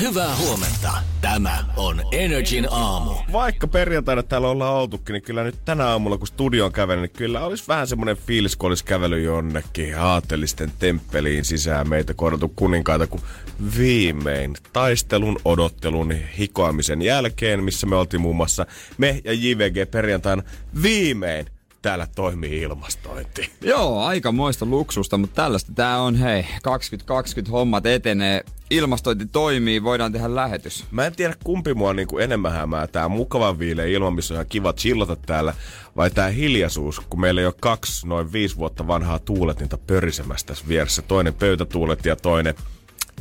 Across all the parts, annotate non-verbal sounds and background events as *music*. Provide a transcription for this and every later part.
Hyvää huomenta. Tämä on Energin aamu. Vaikka perjantaina täällä ollaan oltukin, niin kyllä nyt tänä aamulla kun studion kävelin, niin kyllä olisi vähän semmoinen fiilis, kun olisi kävely jonnekin aatelisten temppeliin sisään meitä korotu kuninkaita, kun viimein taistelun, odottelun, hikoamisen jälkeen, missä me oltiin muun muassa me ja JVG perjantaina viimein täällä toimii ilmastointi. *laughs* Joo, aika moista luksusta, mutta tällaista tää on, hei, 2020 hommat etenee, ilmastointi toimii, voidaan tehdä lähetys. Mä en tiedä kumpi mua niin kuin enemmän hämää, tää mukavan viileä ilma, missä on ihan kiva chillata täällä, vai tää hiljaisuus, kun meillä ei ole kaksi noin viisi vuotta vanhaa tuuletinta pörisemässä tässä vieressä. Toinen pöytätuulet ja toinen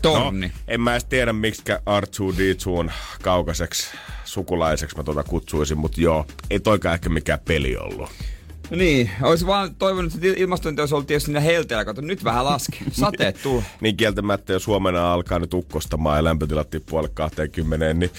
Tonni. No, en mä edes tiedä, miksi R2D2 on kaukaiseksi sukulaiseksi mä tuota kutsuisin, mutta joo, ei toikaan ehkä mikään peli ollut. No niin, olisi vaan toivonut, että ilmastointi olisi ollut tietysti siinä helteellä. Kato, nyt vähän laski. Sateet tuu. *laughs* niin kieltämättä, jos huomenna alkaa nyt ukkostamaan ja lämpötilat tippuu alle 20, niin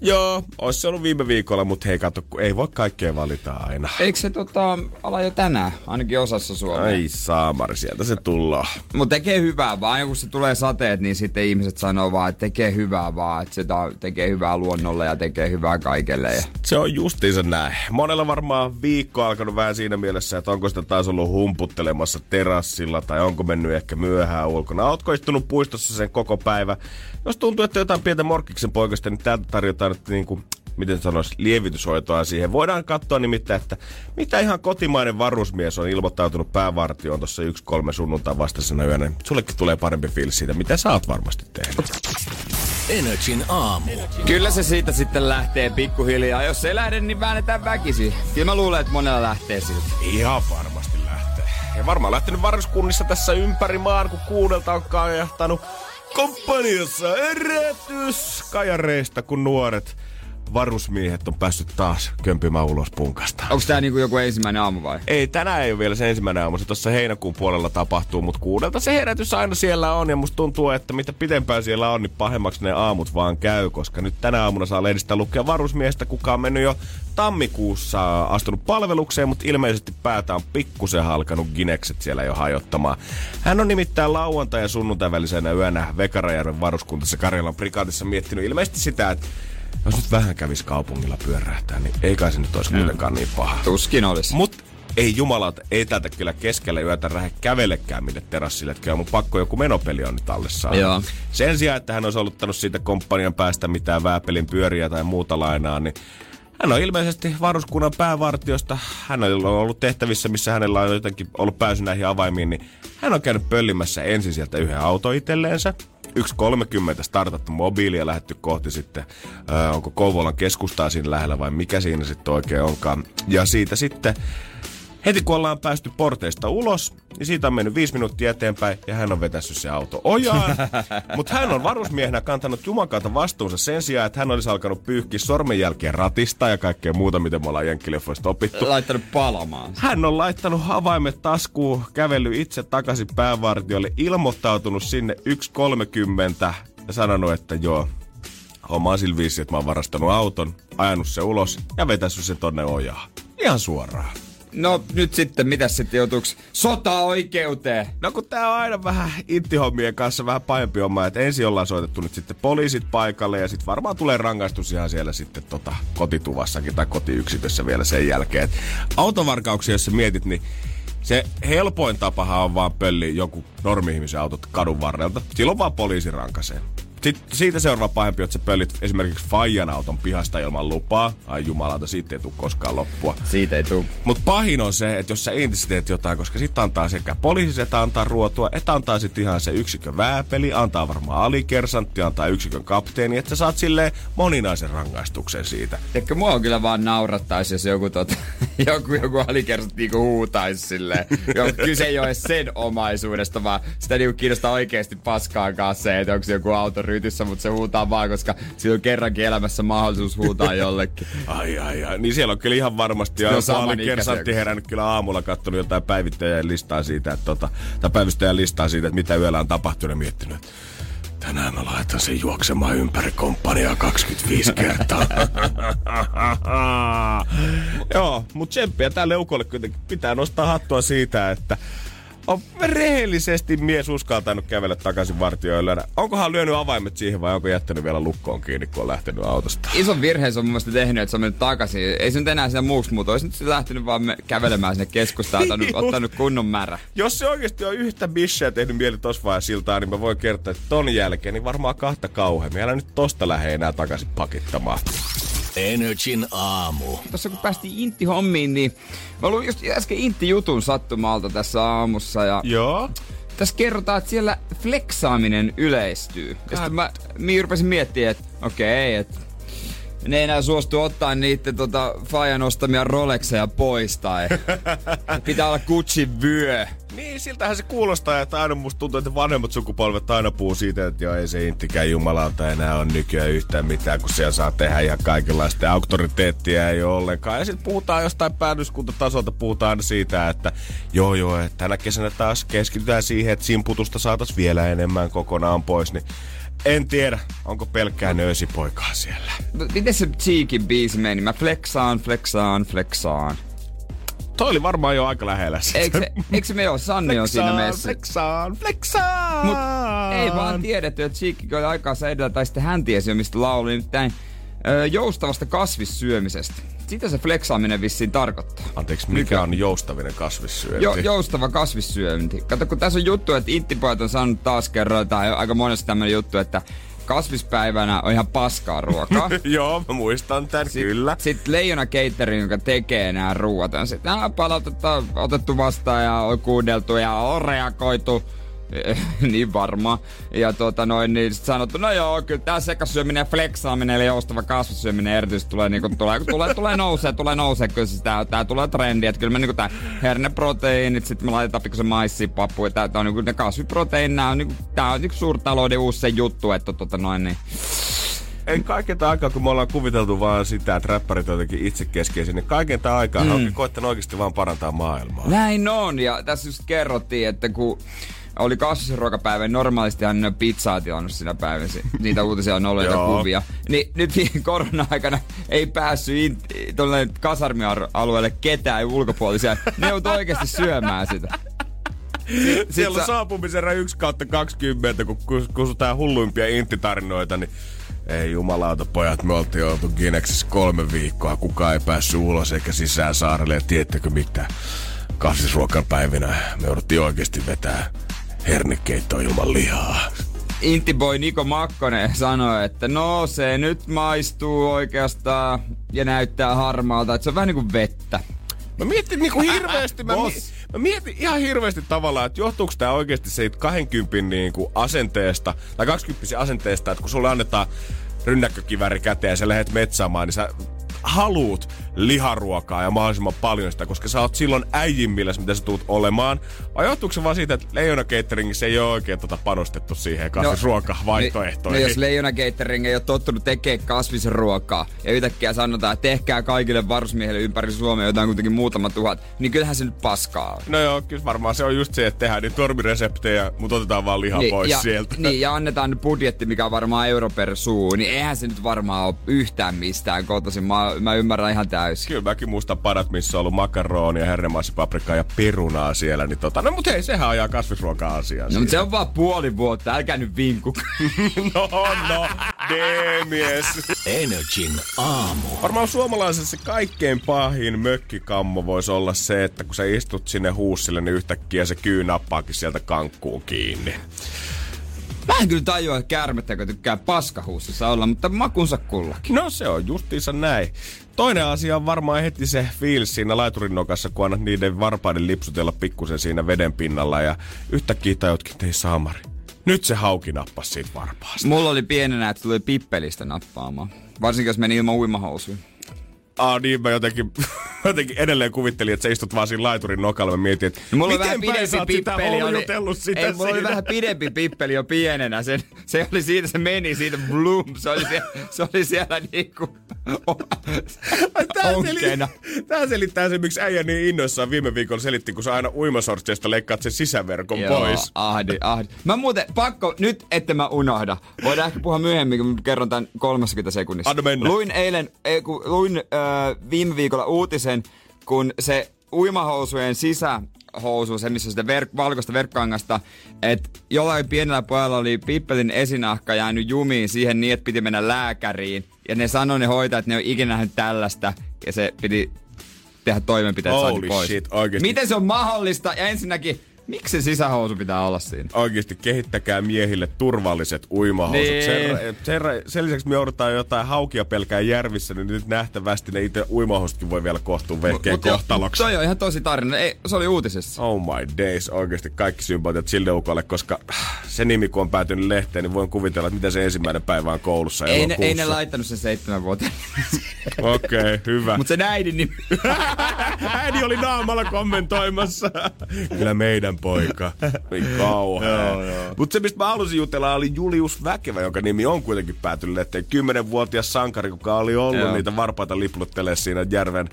Joo, olisi ollut viime viikolla, mutta hei kato, ei voi kaikkea valita aina. Eikö se tota, ala jo tänään, ainakin osassa Suomea? Ai saamari, sieltä se tullaan. Mutta tekee hyvää vaan, kun se tulee sateet, niin sitten ihmiset sanoo vaan, että tekee hyvää vaan, että se tekee hyvää luonnolle ja tekee hyvää kaikelle. Ja... Se on justiinsa näin. Monella varmaan viikko alkanut vähän siinä mielessä, että onko sitä taas ollut humputtelemassa terassilla tai onko mennyt ehkä myöhään ulkona. Ootko istunut puistossa sen koko päivä? Jos tuntuu, että jotain pientä morkkiksen poikasta, niin täältä tarjotaan nyt niin kuin, miten sanoisi, lievityshoitoa siihen. Voidaan katsoa nimittäin, että mitä ihan kotimainen varusmies on ilmoittautunut päävartioon tuossa yksi kolme sunnuntai vastaisena yönä. Sullekin tulee parempi fiilis siitä, mitä sä oot varmasti tehnyt. Energin aamu. Kyllä se siitä sitten lähtee pikkuhiljaa. Jos ei lähde, niin väännetään väkisi. Kyllä mä luulen, että monella lähtee siitä. Ihan varmasti lähtee. Ja varmaan lähtenyt varuskunnissa tässä ympäri maan, kun kuudelta on kajahtanut Komppaniassa erätys kajareista, kun nuoret varusmiehet on päässyt taas kömpimään ulos punkasta. Onko tää niinku joku ensimmäinen aamu vai? Ei, tänään ei ole vielä se ensimmäinen aamu. Se tuossa heinäkuun puolella tapahtuu, mutta kuudelta se herätys aina siellä on. Ja musta tuntuu, että mitä pitempään siellä on, niin pahemmaksi ne aamut vaan käy. Koska nyt tänä aamuna saa lehdistä lukea varusmiestä, kuka on mennyt jo tammikuussa astunut palvelukseen, mutta ilmeisesti päätä on pikkusen halkanut ginekset siellä jo hajottamaan. Hän on nimittäin lauantai- ja sunnuntai välisenä yönä Vekarajärven varuskuntassa Karjalan prikaatissa miettinyt ilmeisesti sitä, että jos nyt vähän kävis kaupungilla pyörähtää, niin ei kai se nyt olisi kuitenkaan niin paha. Tuskin olisi. Mut ei jumalauta, ei täältä kyllä keskellä yötä lähde kävelekään mille terassille, että kyllä mun pakko joku menopeli on nyt alle saada. Joo. Sen sijaan, että hän olisi oluttanut siitä komppanian päästä mitään vääpelin pyöriä tai muuta lainaa, niin hän on ilmeisesti varuskunnan päävartiosta. Hän on ollut tehtävissä, missä hänellä on jotenkin ollut pääsy näihin avaimiin, niin hän on käynyt pöllimässä ensin sieltä yhden auto itselleensä. 1.30 startattu mobiili ja lähetty kohti sitten, äh, onko Kouvolan keskustaa siinä lähellä vai mikä siinä sitten oikein onkaan. Ja siitä sitten Heti kun ollaan päästy porteista ulos, niin siitä on mennyt viisi minuuttia eteenpäin ja hän on vetässyt se auto ojaan. *laughs* Mutta hän on varusmiehenä kantanut jumakalta vastuunsa sen sijaan, että hän olisi alkanut pyyhkiä sormenjälkeen ratista ja kaikkea muuta, mitä me ollaan jenkkileffoista opittu. Laittanut palamaan. Hän on laittanut avaimet taskuun, kävellyt itse takaisin päävartiolle, ilmoittautunut sinne 1.30 ja sanonut, että joo, homma on sillä että mä oon varastanut auton, ajanut se ulos ja vetässyt se tonne ojaan. Ihan suoraan. No nyt sitten, mitä sitten joutuuko sota-oikeuteen? No kun tää on aina vähän intihommien kanssa vähän pahempi oma, että ensin ollaan soitettu nyt sitten poliisit paikalle ja sitten varmaan tulee rangaistus ihan siellä sitten tota kotituvassakin tai kotiyksikössä vielä sen jälkeen. Autovarkauksia, jos sä mietit, niin se helpoin tapahan on vaan pölli joku normi-ihmisen autot kadun varrelta. Silloin vaan poliisi rankasee. Sitten siitä seuraava pahempi, että sä pöllit esimerkiksi Fajan auton pihasta ilman lupaa. Ai jumalauta, siitä ei tule koskaan loppua. Siitä ei tule. Mutta pahin on se, että jos sä ensin teet jotain, koska sitten antaa sekä poliisi, että antaa ruotua, että antaa sitten ihan se yksikön vääpeli, antaa varmaan alikersantti, antaa yksikön kapteeni, että sä saat silleen moninaisen rangaistuksen siitä. Ehkä mua on kyllä vaan naurattaisi, jos joku, tota, *laughs* joku, joku alikersantti niinku huutaisi silleen. Kyse ei ole sen omaisuudesta, vaan sitä niinku kiinnostaa oikeasti paskaakaan se, että onko joku auto rytissä, mutta se huutaa vaan, koska sillä on kerrankin elämässä mahdollisuus huutaa jollekin. *laughs* Ai, ai, ai. Niin siellä on kyllä ihan varmasti. Ja oli kersantti herännyt kyllä aamulla, katsonut jotain päivittäjän listaa siitä, että tota, tai päivittäjän listaa siitä, että mitä yöllä on tapahtunut ja miettinyt, Tänään mä laitan sen juoksemaan ympäri komppaniaa 25 kertaa. *laughs* Joo, mutta tsemppiä tälle ukolle kuitenkin pitää nostaa hattua siitä, että on rehellisesti mies uskaltanut kävellä takaisin vartioille. Onkohan lyönyt avaimet siihen vai onko jättänyt vielä lukkoon kiinni, kun on lähtenyt autosta? Ison virheen se on mun mielestä tehnyt, että se on mennyt takaisin. Ei se nyt enää sitä muuksi muuta. Olisi nyt lähtenyt vaan kävelemään sinne keskustaan, ottanut, ottanut kunnon märä. Jos se oikeasti on yhtä bisseä tehnyt mieli tossa vaiheessa siltaa, niin mä voin kertoa, että ton jälkeen niin varmaan kahta kauheammin. Älä nyt tosta lähde enää takaisin pakittamaan. Energin aamu. Tuossa kun päästiin Intti-hommiin, niin mä luin just äsken Intti-jutun sattumalta tässä aamussa. Ja Joo. Tässä kerrotaan, että siellä fleksaaminen yleistyy. Ja sitten mä niin rupesin miettimään, että okei, okay, että ne ei enää suostu ottaa niiden tota, Fajan ostamia Rolexeja pois tai *laughs* pitää olla Gucci vyö. Niin, siltähän se kuulostaa, että aina musta tuntuu, että vanhemmat sukupolvet aina puhuu siitä, että joo, ei se intikään jumalauta enää on nykyään yhtään mitään, kun siellä saa tehdä ihan kaikenlaista auktoriteettia ei ole ollenkaan. Ja sitten puhutaan jostain päädyskuntatasolta, puhutaan siitä, että joo joo, että tänä kesänä taas keskitytään siihen, että simputusta saataisiin vielä enemmän kokonaan pois, niin en tiedä, onko pelkkää nöösipoikaa siellä. Miten se Cheekin biisi meni? Mä flexaan, flexaan, flexaan. Toi oli varmaan jo aika lähellä sitä. Eikö eikö me ole? Sanni on siinä meissä. Flexaan, flexaan. Mut ei vaan tiedetty, että Cheekki oli aikaansa edellä, tai sitten hän tiesi jo mistä lauli, nimittäin joustavasta kasvissyömisestä. Sitä se flexaaminen vissiin tarkoittaa. Anteeksi, mikä on joustavinen kasvissyönti? Jo, joustava kasvissyönti. Kato, kun tässä on juttu, että Inttipojat on saanut taas kerran, tai aika monesti tämmöinen juttu, että kasvispäivänä on ihan paskaa ruokaa. *laughs* Joo, mä muistan tän, Sit, kyllä. Sitten Leijona Catering, joka tekee nämä ruuat, on sitten palautetta otettu vastaan ja on kuunneltu ja on reagoitu. *laughs* niin varmaan. Ja tuota noin, niin sit sanottu, no joo, kyllä tää sekasyöminen ja fleksaaminen, eli joustava kasvissyöminen erityisesti tulee, niinku, tulee, tulee, tulee nousee, tulee nousee, kyllä siis tää, tää tulee trendi, että kyllä me niinku tää herneproteiinit, sit me laitetaan pikkusen maissipappu, ja tää, tää on niinku ne kasviproteiinit, nää on niinku, tää on niinku suurtalouden uusi se juttu, että tota noin, niin ei kaiken tämän aikaa, kun me ollaan kuviteltu vaan sitä, että räppärit on jotenkin itsekeskeisiä, niin kaiken tämän aikaa mm. on koittanut oikeasti vaan parantaa maailmaa. Näin on, ja tässä just kerrottiin, että kun oli kasvisruokapäivä, normaalisti hän pizzaa tilannut sinä päivänä. Niitä uutisia on ollut ja kuvia. Niin nyt korona-aikana ei päässyt tuolle kasarmialueelle ketään ulkopuolisia. Ne joutui oikeasti syömään sitä. Sitten Siellä on saapumisen 1 kautta 20, kun kusutaan hulluimpia intitarinoita, niin ei jumalauta pojat, me oltiin oltu Gineksissä kolme viikkoa, kukaan ei päässyt ulos eikä sisään saarelle ja tiedättekö mitä? Kasvisruokapäivinä me jouduttiin oikeasti vetää hernekeittoa ilman lihaa. Intiboy Niko Makkonen sanoi, että no se nyt maistuu oikeastaan ja näyttää harmaalta, että se on vähän niin kuin vettä. Mä mietin niinku hirveästi, mä, *laughs* mi- mä mietin ihan hirveästi tavallaan, että johtuuko tämä oikeasti siitä 20 niinku asenteesta, tai 20 asenteesta, että kun sulle annetaan rynnäkkökiväri käteen ja sä lähdet metsaamaan, niin sä haluut liharuokaa ja mahdollisimman paljon sitä, koska sä oot silloin äijimmillä, mitä sä tuut olemaan. Vai johtuuko se vaan siitä, että Leijona Cateringissa ei ole oikein tota panostettu siihen kasvisruokavaihtoehtoihin? No, no, jos Leijona Catering ei ole tottunut tekemään kasvisruokaa ja yhtäkkiä sanotaan, että tehkää kaikille varusmiehille ympäri Suomea jotain kuitenkin muutama tuhat, niin kyllähän se nyt paskaa on. No joo, kyllä varmaan se on just se, että tehdään niin tormireseptejä, mutta otetaan vaan liha niin, pois ja, sieltä. Niin, ja annetaan budjetti, mikä on varmaan euro per suu, niin eihän se nyt varmaan ole yhtään mistään kotoisin. Mä, mä ymmärrän ihan täysin. Kyllä mäkin muistan parat, missä on ollut makaronia, hernemanssipaprikaa ja perunaa siellä. Niin tota, no mut hei, sehän ajaa kasvisruoka-asiaa. No mutta se on vaan puoli vuotta, älkää nyt vinku. *laughs* no no, D-mies. Energin aamu. Varmaan suomalaisessa kaikkein pahin mökkikammo voisi olla se, että kun sä istut sinne huussille, niin yhtäkkiä se kyy nappaakin sieltä kankkuun kiinni. Mä en kyllä tajua, että käärmettä, tykkää paskahuussissa olla, mutta makunsa kullakin. No se on justiinsa näin. Toinen asia on varmaan heti se fiilis siinä laiturin nokassa, kun annat niiden varpaiden lipsutella pikkusen siinä veden pinnalla ja yhtäkkiä tajutkin, että ei saamari. Nyt se hauki nappasi siitä varpaasta. Mulla oli pienenä, että tuli pippelistä nappaamaan. Varsinkin jos meni ilman uimahousuja. Aa niin, mä jotenkin, *laughs* jotenkin edelleen kuvittelin, että sä istut vaan siinä laiturin nokalla. Mä mietin, että No, mulla miten vähän päin sä pidempi oot sitä pippeli. Oli, sitä ei, mulla oli vähän pidempi pippeli jo pienenä. Se, se oli siitä, se meni siitä bloom. Se oli siellä, se oli siellä niinku Tää, onkeena. selittää, tää selittää se, miksi äijä niin innoissaan viime viikolla selitti, kun sä aina uimasortseista leikkaat sen sisäverkon pois. ahdi, ahdi. Mä muuten, pakko, nyt ette mä unohda. Voidaan ehkä puhua myöhemmin, kun kerron tämän 30 sekunnissa. Anna mennä. Luin eilen, ei, kun luin äh, viime viikolla uutisen, kun se uimahousujen sisähousu, se missä on sitä verk- valkoista verkkangasta, että jollain pienellä pojalla oli pippelin esinahka jäänyt jumiin siihen niin, että piti mennä lääkäriin. Ja ne sanoi ne hoitajat, että ne ei ikinä nähnyt tällaista. Ja se piti tehdä toimenpiteet Holy saada pois. shit. Miten se on mahdollista? Ja ensinnäkin, miksi se sisähousu pitää olla siinä? Oikeasti kehittäkää miehille turvalliset uimahousut. Niin. Sen, sen, sen lisäksi me joudutaan jotain haukia pelkää järvissä, niin nyt nähtävästi ne itse uimahousutkin voi vielä kohtua vehkeen kohtaloksi. Toi on ihan tosi tarina. Ei, se oli uutisessa. Oh my days, oikeasti kaikki sympatiat sille ukolle, koska se nimi kun on päätynyt lehteen, niin voin kuvitella, että miten se ensimmäinen päivä on koulussa Ei ne, ei ne laittanut sen seitsemän vuoteen. *laughs* Okei, okay, hyvä. Mutta se äidin nimi. *laughs* Äiti oli naamalla kommentoimassa. *laughs* Kyllä meidän poika. *laughs* Niin kauhea. Mutta se, mistä mä halusin jutella, oli Julius Väkevä, jonka nimi on kuitenkin päätynyt lehteen. Kymmenenvuotias sankari, joka oli ollut Joo. niitä varpaita lipluttelee siinä järven,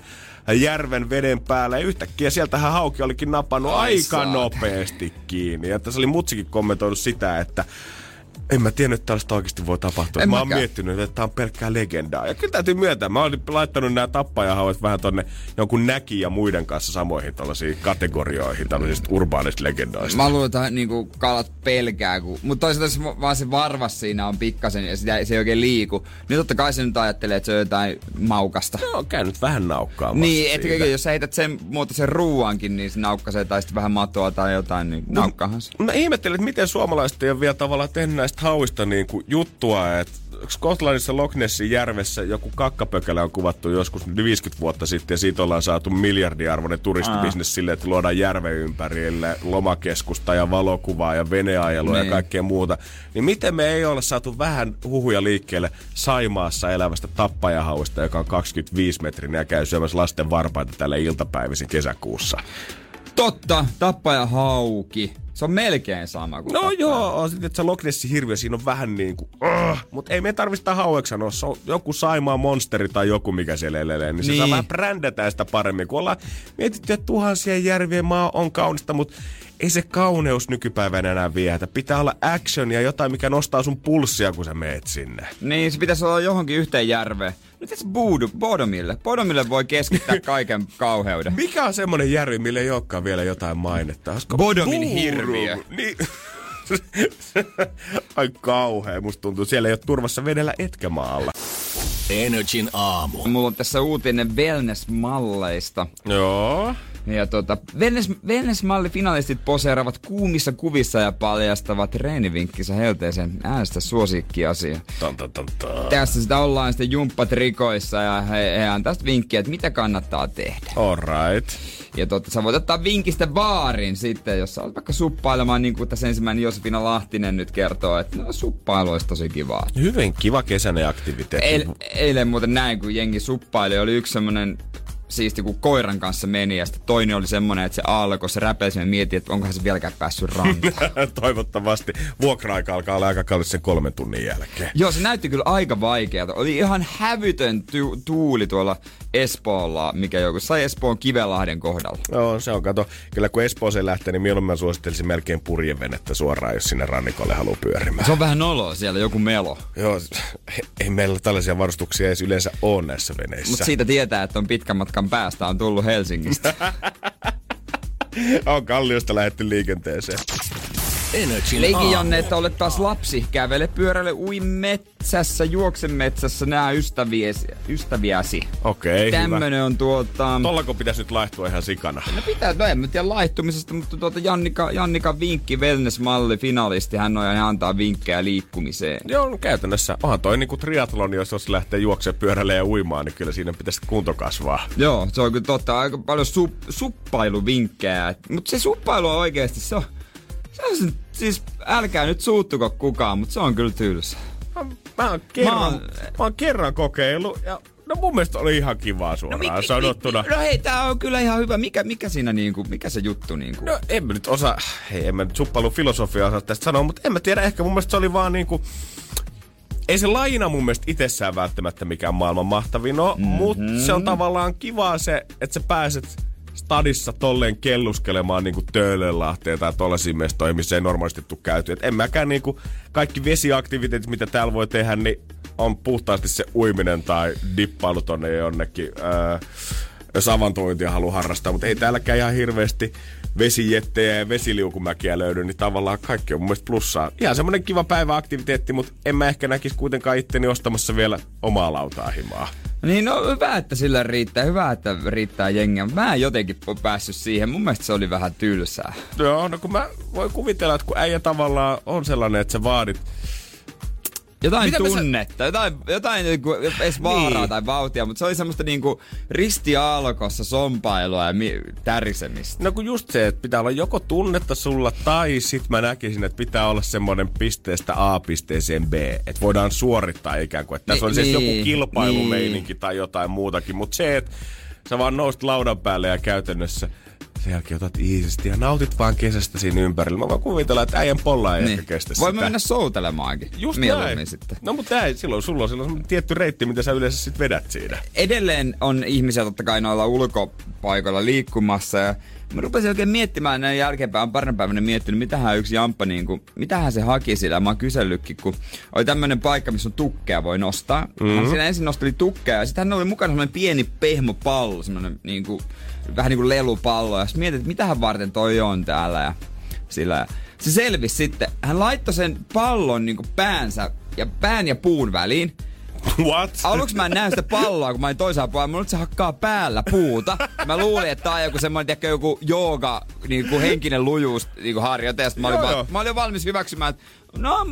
järven veden päällä. Ja yhtäkkiä sieltähän hauki olikin napannut Ai aika saakeli. nopeasti kiinni. Ja tässä oli mutsikin kommentoinut sitä, että en mä tiennyt, että tällaista oikeasti voi tapahtua. En mä oon mäkään. miettinyt, että tää on pelkkää legendaa. Ja kyllä täytyy myöntää, mä oon laittanut nämä tappajahauet vähän tonne jonkun näki ja muiden kanssa samoihin tällaisiin kategorioihin, tällaisista urbaanista legendoista. Mä luulen, että niinku kalat pelkää. Kun... Mutta toisaalta vaan se varvas siinä on pikkasen ja sitä, se ei oikein liiku. Niin totta kai se nyt ajattelee, että se on jotain maukasta. No, on käynyt vähän naukkaamassa Niin, että jos sä heität sen muotoisen ruuankin, niin se naukkasee tai sitten vähän matoa tai jotain, niin naukkaahan se. Mä ihmettelin, että miten suomalaiset ei ole vielä tavallaan tehnyt näistä hauista niin kuin juttua, että Skotlannissa Loch Nessin järvessä joku kakkapökälä on kuvattu joskus 50 vuotta sitten ja siitä ollaan saatu miljardiarvoinen turistibisnes sille, että luodaan järven ympärille lomakeskusta ja valokuvaa ja veneajelua ja Niin. kaikkea muuta. Niin miten me ei olla saatu vähän huhuja liikkeelle Saimaassa elävästä tappajahauista, joka on 25 metrinen ja käy syömässä lasten varpaita tällä iltapäivisin kesäkuussa? Totta, tappaja hauki. Se on melkein sama kuin No tappaja. joo, on sitten, että se Loch Nessin hirviö siinä on vähän niin kuin, uh, mutta ei me tarvista haueksi sanoa, se on joku Saimaa monsteri tai joku, mikä siellä elelee, niin, se Niin. saa vähän brändätään sitä paremmin, kun ollaan mietitty, että tuhansien järvien maa on kaunista, mutta ei se kauneus nykypäivänä enää viehätä. Pitää olla action ja jotain, mikä nostaa sun pulssia, kun sä meet sinne. Niin, se pitäisi olla johonkin yhteen järveen. Nyt tässä Bodo, Bodomille. Bodomille voi keskittää *laughs* kaiken kauheuden. Mikä on semmonen järvi, millä ei olekaan vielä jotain mainetta? Olisiko Bodomin Buuru? Hirviö. Niin. *laughs* Ai kauhea, musta tuntuu. Siellä ei ole turvassa vedellä etkä maalla. Energin aamu. Mulla on tässä uutinen wellness-malleista. Joo. Ja tota, wellness-malli finalistit poseeraavat kuumissa kuvissa ja paljastavat treenivinkkinsä helteeseen äänestä suosikkiasia. Tässä sitä ollaan sitten jumppatrikoissa ja he, he antaa vinkkiä, että mitä kannattaa tehdä. Alright. Ja totta, sä voit ottaa vinkistä baarin sitten, jos sä oot vaikka suppailemaan, niin kuin tässä ensimmäinen Josefina Lahtinen nyt kertoo, että no, suppailu olisi tosi kivaa. Hyvin kiva kesäinen aktiviteetti. Eil, eilen muuten näin, kun jengi suppaili, oli yksi semmonen siisti, kun koiran kanssa meni, ja sitten toinen oli semmonen, että se alkoi, se räpelsi, ja mietin, että onkohan se vieläkään päässyt rantaan. *laughs* Toivottavasti. Vuokra-aika alkaa olla aika kallis sen kolmen tunnin jälkeen. Joo, se näytti kyllä aika vaikealta. Oli ihan hävytön tu- tuuli tuolla Espoolla, mikä joku sai Espoon Kivelahden kohdalla. Joo, se on kato. Kyllä kun Espooseen lähtee, niin mieluummin mä suosittelisin melkein purjevenettä suoraan, jos sinne rannikolle haluaa pyörimään. Se on vähän noloa siellä, joku melo. Joo, ei meillä tällaisia varustuksia edes yleensä ole näissä veneissä. Mutta siitä tietää, että on pitkän matkan päästä, on tullut Helsingistä. *laughs* On Kalliosta lähetty liikenteeseen. Energin. Janne, että olet taas lapsi. Kävele pyöräile, ui metsässä, juokse metsässä, nää ystäviesi, ystäviäsi. Okei, hyvä. Tämmönen on tuota... Tollako pitäisi nyt laihtua ihan sikana? No pitää, no en mä tiedä laihtumisesta, mutta tuota Jannika, Jannika vinkki, wellness-malli, finalisti, hän on ja antaa vinkkejä liikkumiseen. Joo, no käytännössä. Onhan toi niinku triathlon, jos, jos lähtee juoksemaan pyöräilemään ja uimaan, niin kyllä siinä pitäisi kunto kasvaa. Joo, se on kyllä totta. Aika paljon sup, suppailuvinkkejä. Mutta se suppailu on oikeasti, se on, se on se, siis älkää nyt suuttuko kukaan, mutta se on kyllä tylsä. Mä, mä, oon kerran, mä, oon, mä oon kerran kokeillut ja No mun mielestä oli ihan kivaa suoraan no, mi, mi, sanottuna. Mi, no hei, tää on kyllä ihan hyvä. Mikä, mikä siinä niinku, mikä se juttu niinku? No en mä nyt osaa, hei en mä nyt suppailu filosofiaa osaa tästä sanoa, mutta en mä tiedä, ehkä mun mielestä se oli vaan niinku, ei se laina mun mielestä itsessään välttämättä mikään maailman mahtavin no, mm-hmm. mutta se on tavallaan kivaa se, että sä pääset stadissa tolleen kelluskelemaan niinku Töölönlahteen tai tollaisiin mestoihin, missä ei normaalisti tule käyty. Et en mäkään niinku, kaikki vesiaktiviteetit, mitä täällä voi tehdä, niin on puhtaasti se uiminen tai dippailu tonne jonnekin. Öö, jos avantointia haluaa harrastaa, mutta ei täälläkään ihan hirveästi vesijettejä ja vesiliukumäkiä löydy, niin tavallaan kaikki on mun mielestä plussaa. Ihan semmonen kiva päiväaktiviteetti, mutta en mä ehkä näkisi kuitenkaan itteni ostamassa vielä omaa lautaa himaa. Niin no hyvä, että sillä riittää. Hyvä, että riittää jengiä. Mä en jotenkin päässyt siihen. Mun mielestä se oli vähän tylsää. Joo, no kun mä voin kuvitella, että kun äijä tavallaan on sellainen, että sä vaadit jotain Mitä tunnetta, sä... jotain, jotain niinku, edes vaaraa niin. tai vauhtia, mutta se oli semmoista niinku ristiaalkossa sompailua ja mi- tärisemistä. No kun just se, että pitää olla joko tunnetta sulla tai sit mä näkisin, että pitää olla semmoinen pisteestä A pisteeseen B, että voidaan suorittaa ikään kuin, että tässä Ni- on siis niin, joku kilpailumeininki niin. tai jotain muutakin, mutta se, että sä vaan nousit laudan päälle ja käytännössä sen jälkeen otat iisisti ja nautit vaan kesästä siinä ympärillä. Mä vaan kuvitellaan, että äijän polla ei niin. ehkä kestä Voimme mennä soutelemaankin. Just näin. sitten. No mutta ei, silloin sulla on silloin tietty reitti, mitä sä yleensä sitten vedät siinä. Edelleen on ihmisiä totta kai noilla ulkopaikoilla liikkumassa ja Mä rupesin oikein miettimään näin jälkeenpäin, on parin päivänä miettinyt, mitähän yksi jamppa, niin kuin, mitähän se haki sillä. Mä oon kysellytkin, kun oli tämmönen paikka, missä on tukkeja voi nostaa. Mm-hmm. Hän siinä ensin nosteli tukkeja ja sitten hän oli mukana semmoinen pieni pehmopallo, semmoinen niin kuin, vähän niin kuin lelupallo. Ja sitten mietin, että mitähän varten toi on täällä. Ja sillä se selvisi sitten. Hän laittoi sen pallon niin kuin päänsä ja pään ja puun väliin. *laughs* What? Aluksi mä en näe sitä palloa, kun mä olin toisella puolella. Mulla se hakkaa päällä puuta. Mä luulin, että tää on joku semmoinen, tiedätkö, joku jooga, niin kuin henkinen lujuus niin kuin harjoite. Ja mä olin, joo, va- mä olin valmis hyväksymään, että no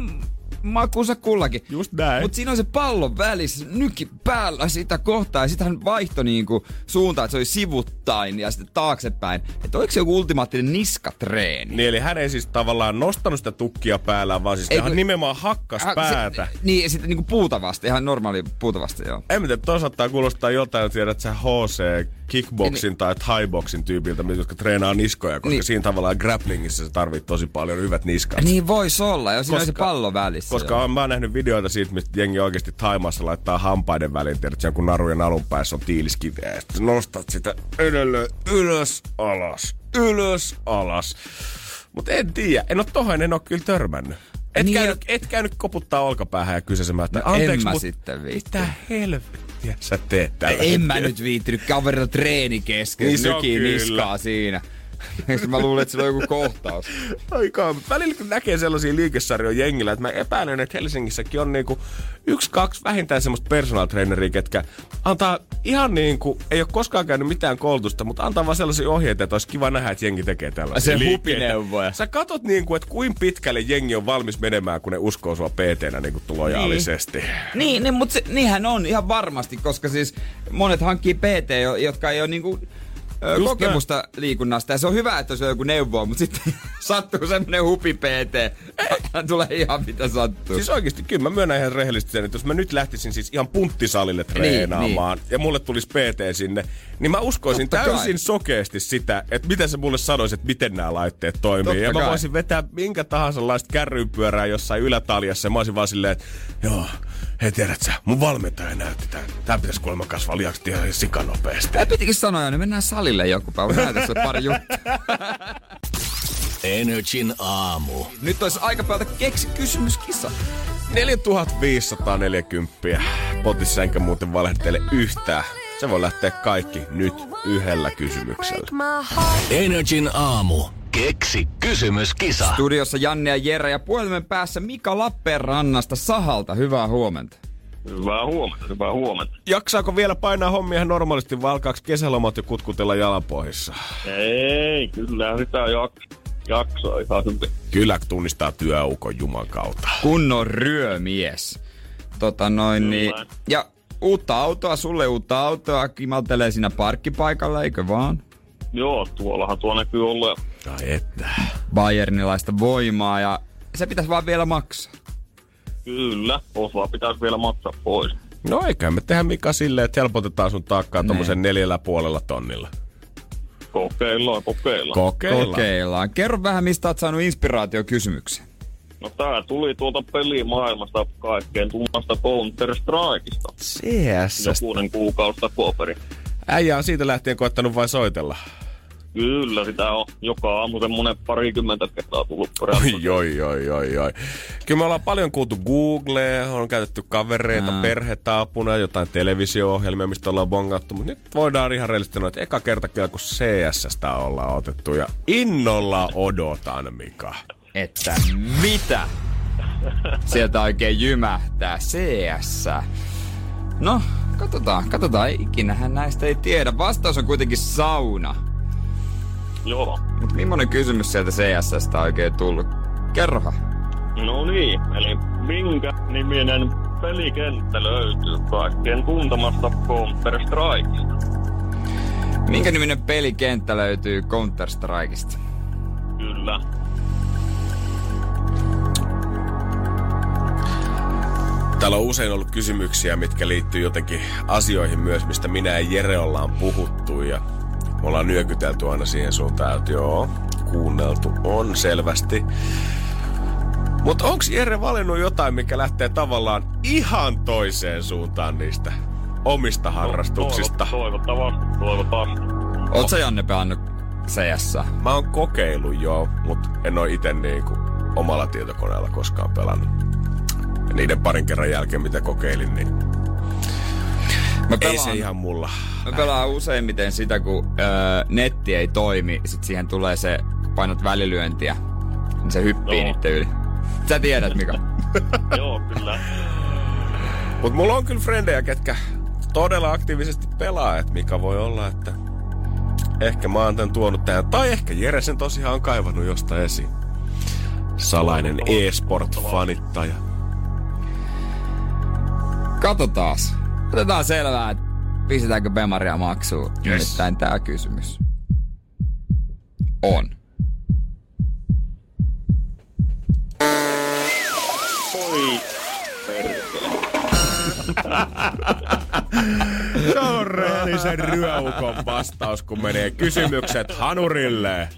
makuunsa kullakin. Just näin. Mutta siinä on se pallon välissä, nyki päällä sitä kohtaa ja sitten hän vaihtoi niinku suuntaan, että se oli sivuttain ja sitten taaksepäin. Että oliko se joku ultimaattinen niskatreeni? Niin, eli hän ei siis tavallaan nostanut sitä tukkia päällä, vaan siis ei, hän nimenomaan hakkas hän, päätä. Se, niin, ja sitten niinku puutavasti, ihan normaali puutavasti, joo. En tiedä, toisaalta kuulostaa jotain, että tiedät, sä HC kickboxin niin, tai thaiboxin tyypiltä, jotka treenaa niskoja, koska niin, siinä tavallaan grapplingissa sä tarvit tosi paljon hyvät niskat. Niin voisi olla, jos siinä se pallo välissä. Koska on, mä oon nähnyt videoita siitä, mistä jengi oikeasti Taimassa laittaa hampaiden väliin, tiedät, että kun narujen alun päässä on tiiliskiveä, sitten nostat sitä edelleen ylös, alas, ylös, alas. Mutta en tiedä, en oo tohon, en oo kyllä törmännyt. Et, niin, käynyt, et käynyt koputtaa olkapäähän ja kysysemään, että no anteeksi, en mä sitten mitä helvettiä sä teet tällä En mä nyt viittinyt kaverilla treeni kesken, niin nykiin niskaa siinä. Mä luulen, että sillä on joku kohtaus. Aika, välillä kun näkee sellaisia liikesarjoja jengillä, että mä epäilen, että Helsingissäkin on niinku yksi, kaksi vähintään semmoista personal traineria, ketkä antaa ihan niinku, ei ole koskaan käynyt mitään koulutusta, mutta antaa vaan sellaisia ohjeita, että olisi kiva nähdä, että jengi tekee tällaisia Se hupineuvoja. Sä katot niinku, että kuin pitkälle jengi on valmis menemään, kun ne uskoo sua PT-nä niinku lojaalisesti. Niin, niin, niin mutta se, niinhän on ihan varmasti, koska siis monet hankkii PT, jotka ei ole niinku Just kokemusta näin. liikunnasta. Ja se on hyvä, että se on joku neuvo, mutta sitten *laughs* sattuu semmonen hupi PT. Tulee ihan mitä sattuu. Siis oikeasti, kyllä mä myönnän ihan rehellisesti sen, että jos mä nyt lähtisin siis ihan punttisalille niin, treenaamaan niin, niin. ja mulle tulisi PT sinne, niin mä uskoisin Totta täysin kai. sokeasti sitä, että miten se mulle sanoisi, että miten nämä laitteet toimii. Totta ja mä kai. voisin vetää minkä tahansa laista kärrypyörää jossain ylätaljassa ja mä olisin vaan silleen, että joo, hei tiedät sä, mun valmentaja näytti tämän. Tää pitäisi kuulemma kasvaa liaksi ihan sikanopeasti. Pitikin sanoa, niin mennään salille joku päivä. Näytä se pari juttua. Energin aamu. Nyt olisi aika päältä keksi kysymyskissa. 4540 potissa enkä muuten valehtele yhtään. Se voi lähteä kaikki nyt yhdellä kysymyksellä. Energin aamu. Keksi kysymyskisa. Studiossa Janne ja Jere ja puhelimen päässä Mika Lappeenrannasta Sahalta. Hyvää huomenta. Hyvää huomenta, hyvää huomenta. Jaksaako vielä painaa hommia normaalisti vai alkaako kesälomat jo kutkutella jalanpohjissa? Ei, kyllä sitä jaksaa jaksoa ihan hyvin. Kyllä tunnistaa työukon juman kautta. Kunnon ryömies. Tota noin, niin, ja uutta autoa, sulle uutta autoa, kimaltelee siinä parkkipaikalla, eikö vaan? Joo, tuollahan tuo näkyy olla. Ai että. Bayernilaista voimaa ja se pitäisi vaan vielä maksaa. Kyllä, osa pitäisi vielä maksaa pois. No eikä me tehdä Mika silleen, että helpotetaan sun taakkaa Niin. tommosen neljällä puolella tonnilla. Kokeillaan, kokeillaan. Kokeillaan. Kokeillaan. Kerro vähän, mistä oot saanut inspiraatiokysymyksen. No tää tuli tuolta pelimaailmasta kaikkeen tummasta Counter Strikeista. CS. Jokunen kuukausi takaperin. Äijä on siitä lähtien koettanut vain soitella. Kyllä, sitä on joka aamu semmonen parikymmentä kertaa tullut Oi, perässä. oi, oi, oi, oi. Kyllä me ollaan paljon kuultu Googlea, on käytetty kavereita, Aa. perhettä apuna, jotain televisio-ohjelmia, mistä ollaan bongattu. Mutta nyt voidaan ihan reellisesti sanoa, että eka kerta kyllä kun CSstä ollaan otettu ja innolla odotan, Mika. Että mitä? Sieltä oikein jymähtää CS. No, katsotaan, katsotaan. Ikinähän näistä ei tiedä. Vastaus on kuitenkin sauna. Joo. Mutta millainen kysymys sieltä CSstä oikein tullut? Kerrohan. No niin, eli minkä niminen pelikenttä löytyy kaikkien tuntemasta Counter Strikeista? Minkä niminen pelikenttä löytyy Counter-Strikeista? Kyllä. Täällä on usein ollut kysymyksiä, mitkä liittyy jotenkin asioihin myös, mistä minä ja Jere ollaan puhuttu. Ja me ollaan nyökytelty aina siihen suuntaan, että joo, kuunneltu on selvästi. Mutta onko Jere valinnut jotain, mikä lähtee tavallaan ihan toiseen suuntaan niistä omista harrastuksista? Toivot- Toivottavasti, toivottavasti. Oot sä Janne pelannut CS? Mä oon kokeillut joo, mutta en oo itse niinku omalla tietokoneella koskaan pelannut. Ja niiden parin kerran jälkeen, mitä kokeilin, niin Mä ei se ihan mulla. Mä pelaan useimmiten sitä, kun öö, netti ei toimi, sit siihen tulee se, kun painat välilyöntiä, niin se hyppii Joo. niiden yli. Sä tiedät, Mika. Joo, kyllä. Mut mulla on kyllä frendejä, ketkä todella aktiivisesti pelaa, että mikä voi olla, että ehkä mä oon tän tuonut tähän. Tai ehkä Jere sen tosiaan on kaivannut jostain esiin. Salainen e-sport-fanittaja. Katsotaas. Otetaan selvää, että pistetäänkö Bemaria maksuun. Yes. Nimittäin tää kysymys on. *laughs* Se on rehellisen ryöukon vastaus, kun menee kysymykset hanurille.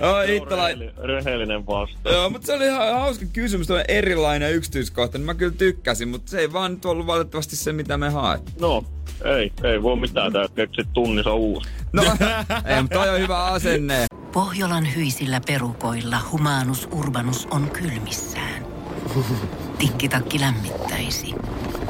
Oi, Ittala... Rehellinen- Rehellinen vastaus. Joo, mutta se oli ihan hauska kysymys, tuo erilainen ja yksityiskohtainen. Mä kyllä tykkäsin, mutta se ei vaan nyt ollut valitettavasti se, mitä me haet. No, ei, ei voi mitään tää keksit tunnissa uusi. No, *laughs* ei, mutta toi on hyvä asenne. Pohjolan hyisillä perukoilla humanus urbanus on kylmissään. Tikkitakki lämmittäisi.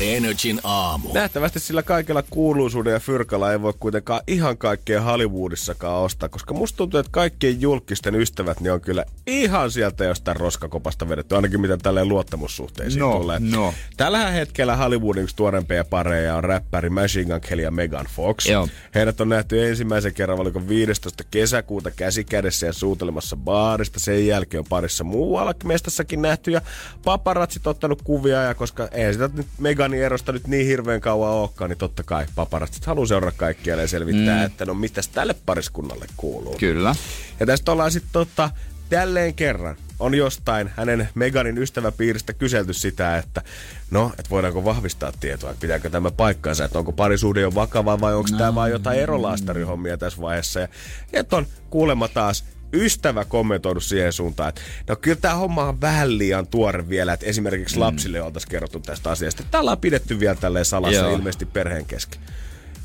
Energin aamu. Nähtävästi sillä kaikella kuuluisuuden ja fyrkalla ei voi kuitenkaan ihan kaikkea Hollywoodissakaan ostaa, koska musta tuntuu, että kaikkien julkisten ystävät niin on kyllä ihan sieltä jostain roskakopasta vedetty, ainakin mitä tälleen luottamussuhteisiin No, tulee. no. Tällä hetkellä Hollywoodin yksi tuorempia pareja on räppäri Machine Gun Kelly ja Megan Fox. Joo. Heidät on nähty ensimmäisen kerran, oliko 15. kesäkuuta käsikädessä ja suutelemassa baarista. Sen jälkeen on parissa muualla mestassakin nähty ja paparatsit ottanut kuvia ja koska ei sitä nyt Meganin erosta nyt niin hirveän kauan olekaan, niin totta kai paparatsit haluaa seurata kaikkialle ja selvittää, mm. että no mitäs tälle pariskunnalle kuuluu. Kyllä. Ja tästä ollaan sitten tota, jälleen kerran on jostain hänen Meganin ystäväpiiristä kyselty sitä, että no, että voidaanko vahvistaa tietoa, että pitääkö tämä paikkaansa, että onko parisuhde jo vakava vai onko no. tämä vain jotain erolaastarihommia tässä vaiheessa. Ja, ja on kuulemma taas ystävä kommentoinut siihen suuntaan, että no kyllä tämä homma on vähän liian tuore vielä, että esimerkiksi mm. lapsille oltaisiin kerrottu tästä asiasta. Täällä on pidetty vielä tälleen salassa Joo. ilmeisesti perheen kesken.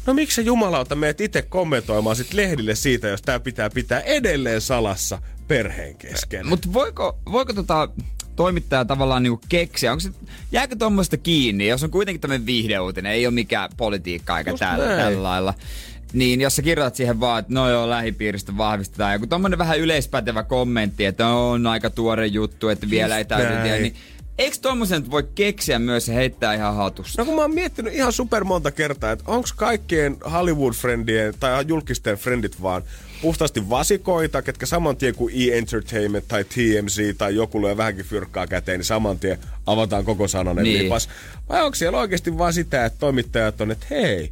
No miksi sä jumalauta meet itse kommentoimaan sit lehdille siitä, jos tää pitää pitää edelleen salassa perheen kesken? Mutta voiko, voiko tota toimittaja tavallaan niinku keksiä, onko se, jääkö tuommoista kiinni, jos on kuitenkin tämmöinen viihdeuutinen, ei ole mikään politiikka eikä Just tällä, näin. tällä lailla. Niin jos sä kirjoitat siihen vaan, että no joo, lähipiiristä vahvistetaan, joku tommonen vähän yleispätevä kommentti, että on aika tuore juttu, että vielä ei täytyy tiedä, niin eikö tommosen voi keksiä myös ja heittää ihan hatusta? No kun mä oon miettinyt ihan super monta kertaa, että onko kaikkien Hollywood-friendien tai julkisten friendit vaan puhtaasti vasikoita, ketkä saman tien kuin E-Entertainment tai TMZ tai joku lyö vähänkin fyrkkaa käteen, niin saman tien avataan koko sananen Niin. lipas. Vai onko siellä oikeasti vaan sitä, että toimittajat on, että hei,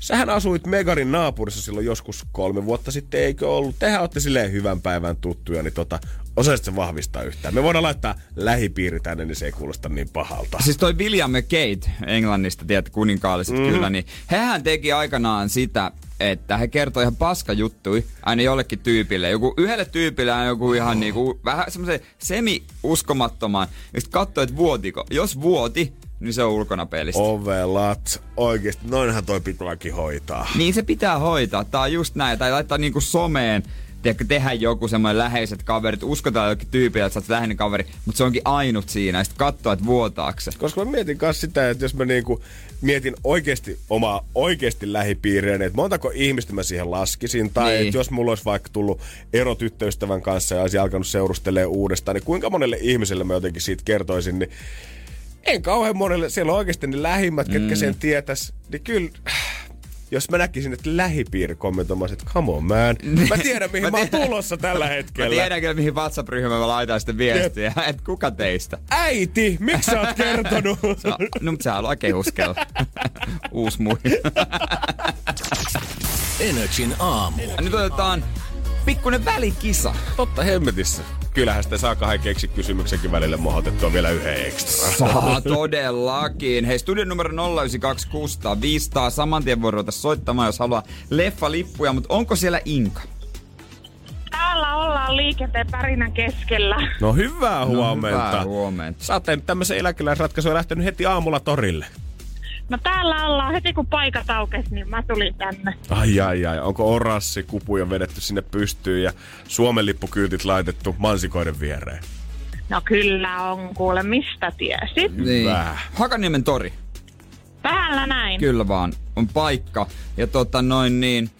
Sähän asuit Megarin naapurissa silloin joskus kolme vuotta sitten, eikö ollut? Tehän olette silleen hyvän päivän tuttuja, niin tota, osaisitko se vahvistaa yhtään? Me voidaan laittaa lähipiiri tänne, niin se ei kuulosta niin pahalta. Siis toi William McKade Englannista, tiedät kuninkaalliset mm. kyllä, niin hehän teki aikanaan sitä, että he kertoi ihan paska juttui aina jollekin tyypille. Joku yhdelle tyypille aina joku ihan niinku, vähän semmoisen semi-uskomattoman. Ja sit katsoi, että vuotiko. Jos vuoti, niin se on ulkona pelistä. Ovelat. Oikeesti, noinhan toi pitääkin hoitaa. Niin se pitää hoitaa. Tää on just näin. Tai laittaa niinku someen tiedätkö, tehdä joku semmoinen läheiset kaverit, uskotaan jokin tyypillä, että sä oot läheinen kaveri, mutta se onkin ainut siinä, ja sitten katsoa, että vuotaako se. Koska mä mietin myös sitä, että jos mä niinku mietin oikeasti omaa oikeasti lähipiiriä, että montako ihmistä mä siihen laskisin, tai Niin. että jos mulla olisi vaikka tullut ero tyttöystävän kanssa ja olisi alkanut seurustelee uudestaan, niin kuinka monelle ihmiselle mä jotenkin siitä kertoisin, niin en kauhean monelle, siellä on oikeasti ne lähimmät, ketkä sen tietäis, niin kyllä, jos mä näkisin, että lähipiiri kommentoimassa, että come on man, mä tiedän mihin mä, Mä oon tulossa tällä Mä hetkellä. tiedän kyllä, mihin WhatsApp-ryhmään mä laitan sitten viestiä, että kuka teistä. Äiti, miksi sä oot kertonut? No, no mutta sä haluaa kehuskella. *laughs* Uusi mui. Energin aamu. Nyt otetaan pikkunen välikisa. Totta hemmetissä. Kyllähän sitä saa kahden keksi kysymyksenkin välille mohotettua vielä yhden ekstra. Saa todellakin. Hei, studion numero 092 500. Saman tien voi ruveta soittamaan, jos haluaa leffalippuja, mutta onko siellä Inka? Täällä ollaan liikenteen pärinän keskellä. No hyvää huomenta. hyvää huomenta. Sä oot tehnyt tämmöisen eläkeläisratkaisun lähtenyt heti aamulla torille. No täällä ollaan heti kun paikat aukesi, niin mä tulin tänne. Ai ai ai, onko orassi kupuja vedetty sinne pystyyn ja Suomen lippukyltit laitettu mansikoiden viereen? No kyllä on, kuule mistä tiesit. Niin. Hyvä. Hakaniemen tori. Vähällä näin. Kyllä vaan, on paikka. Ja tota noin niin,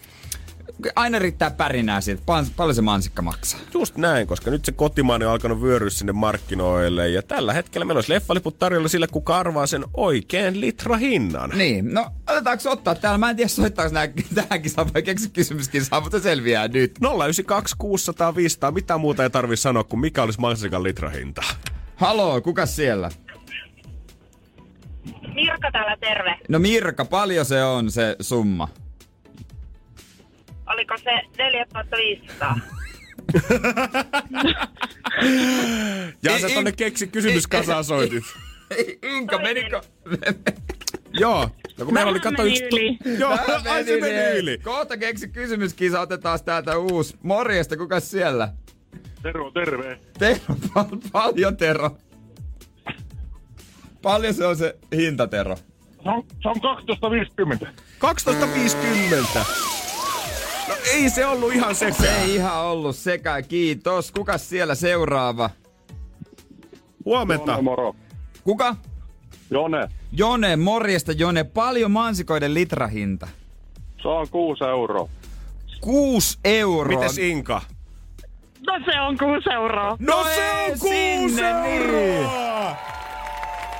aina riittää pärinää siitä, Pal- paljon se mansikka maksaa. Just näin, koska nyt se kotimainen on alkanut vyöryä sinne markkinoille ja tällä hetkellä meillä olisi leffaliput tarjolla sille, kuka arvaa sen oikein litrahinnan. Niin, no otetaanko ottaa täällä? Mä en tiedä soittaako nää *laughs* tähän kisaan vai keksi kysymyskin saa, mutta selviää nyt. 092 600 500, mitä muuta ei tarvi sanoa kuin mikä olisi mansikan litrahinta. Haloo, kuka siellä? Mirka täällä terve. No Mirka, paljon se on se summa? Oliko se 4500? *laughs* Ja sä tonne keksi kysymyskasaan soitit. Ei, Inka, menikö? Joo. No kun meillä oli kato meni yksi... yli. Joo, ai se meni yli. Kohta keksi kysymyskisa, otetaan täältä uusi. Morjesta, kuka siellä? Tero, terve. Tero, pal- paljon Tero. Paljon se on se hinta, Tero? Se on, se on 12.50. 12.50. No ei se ollut ihan Se sekään. ei ihan ollut sekä, kiitos. Kuka siellä seuraava? Huomenta. Jone, moro. Kuka? Jone, Jone, morjesta Jone. Paljon mansikoiden litrahinta? se on 6 euroa. 6 euroa. Mites Inka? No se on 6 euroa. No, ei, se on sinne, kuusi niin.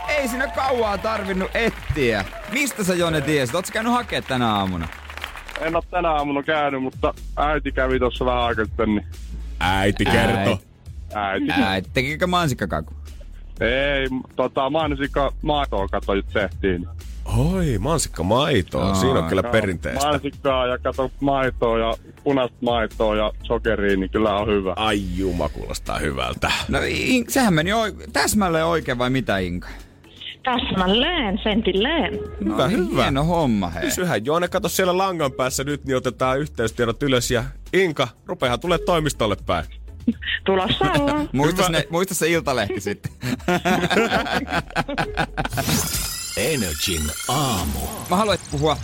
Ei siinä kauaa tarvinnut etsiä. Mistä sä Jone tiesit? Ootko käynyt hakea tänä aamuna? En oo tänä aamuna käynyt, mutta äiti kävi tuossa vähän aikaa sitten, niin Äiti kertoo. äiti. Ää, tekikö mansikkakaku? Ei, tota, mansikka maitoa kato nyt tehtiin. Oi, mansikka maitoa. Aa, Siinä on kyllä Joo, perinteistä. Mansikkaa ja kato maitoa ja punaista maitoa ja sokeria, niin kyllä on hyvä. Ai juma, kuulostaa hyvältä. No in, sehän meni oi- täsmälleen oikein vai mitä Inka? Täsmälleen, sentilleen. Hyvä, no, niin, hyvä. Hieno homma hei. Pysyhän Joone, kato siellä langan päässä nyt, niin otetaan yhteystiedot ylös ja Inka, rupeahan tulee toimistolle päin. Tulossa ollaan. *laughs* Muista, ne, muista se iltalehti sitten. *laughs* Energin aamu. Mä haluan puhua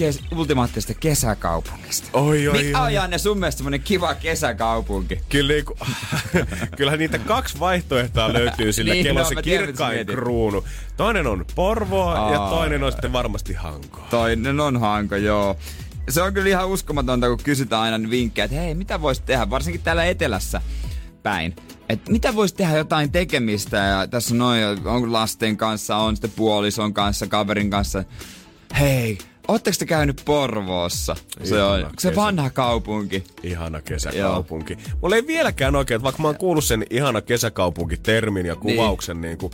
kes- ultimaattisesta kesäkaupungista. Oi, oi, Mikä oi. on Janne sun mielestä semmonen kiva kesäkaupunki? Kyllä niinku, *laughs* kyllähän niitä kaksi vaihtoehtoa löytyy *laughs* sillä, Niin, niin, kello no, se tiedän, kirkkain mietit. kruunu. Toinen on Porvoo ja Aa. toinen on sitten varmasti Hanko. Toinen on hanko, joo. Se on kyllä ihan uskomatonta, kun kysytään aina vinkkejä, että hei, mitä voisi tehdä, varsinkin täällä etelässä päin. Että mitä voisi tehdä jotain tekemistä ja tässä on noin, on lasten kanssa, on sitten puolison kanssa, kaverin kanssa. Hei, Ootteko te käynyt Porvoossa? Se Ihana on se kesä. vanha kaupunki. Ihana kesäkaupunki. Mulla ei vieläkään oikein, vaikka mä oon kuullut sen ihana kesäkaupunki-termin ja kuvauksen niin. kuin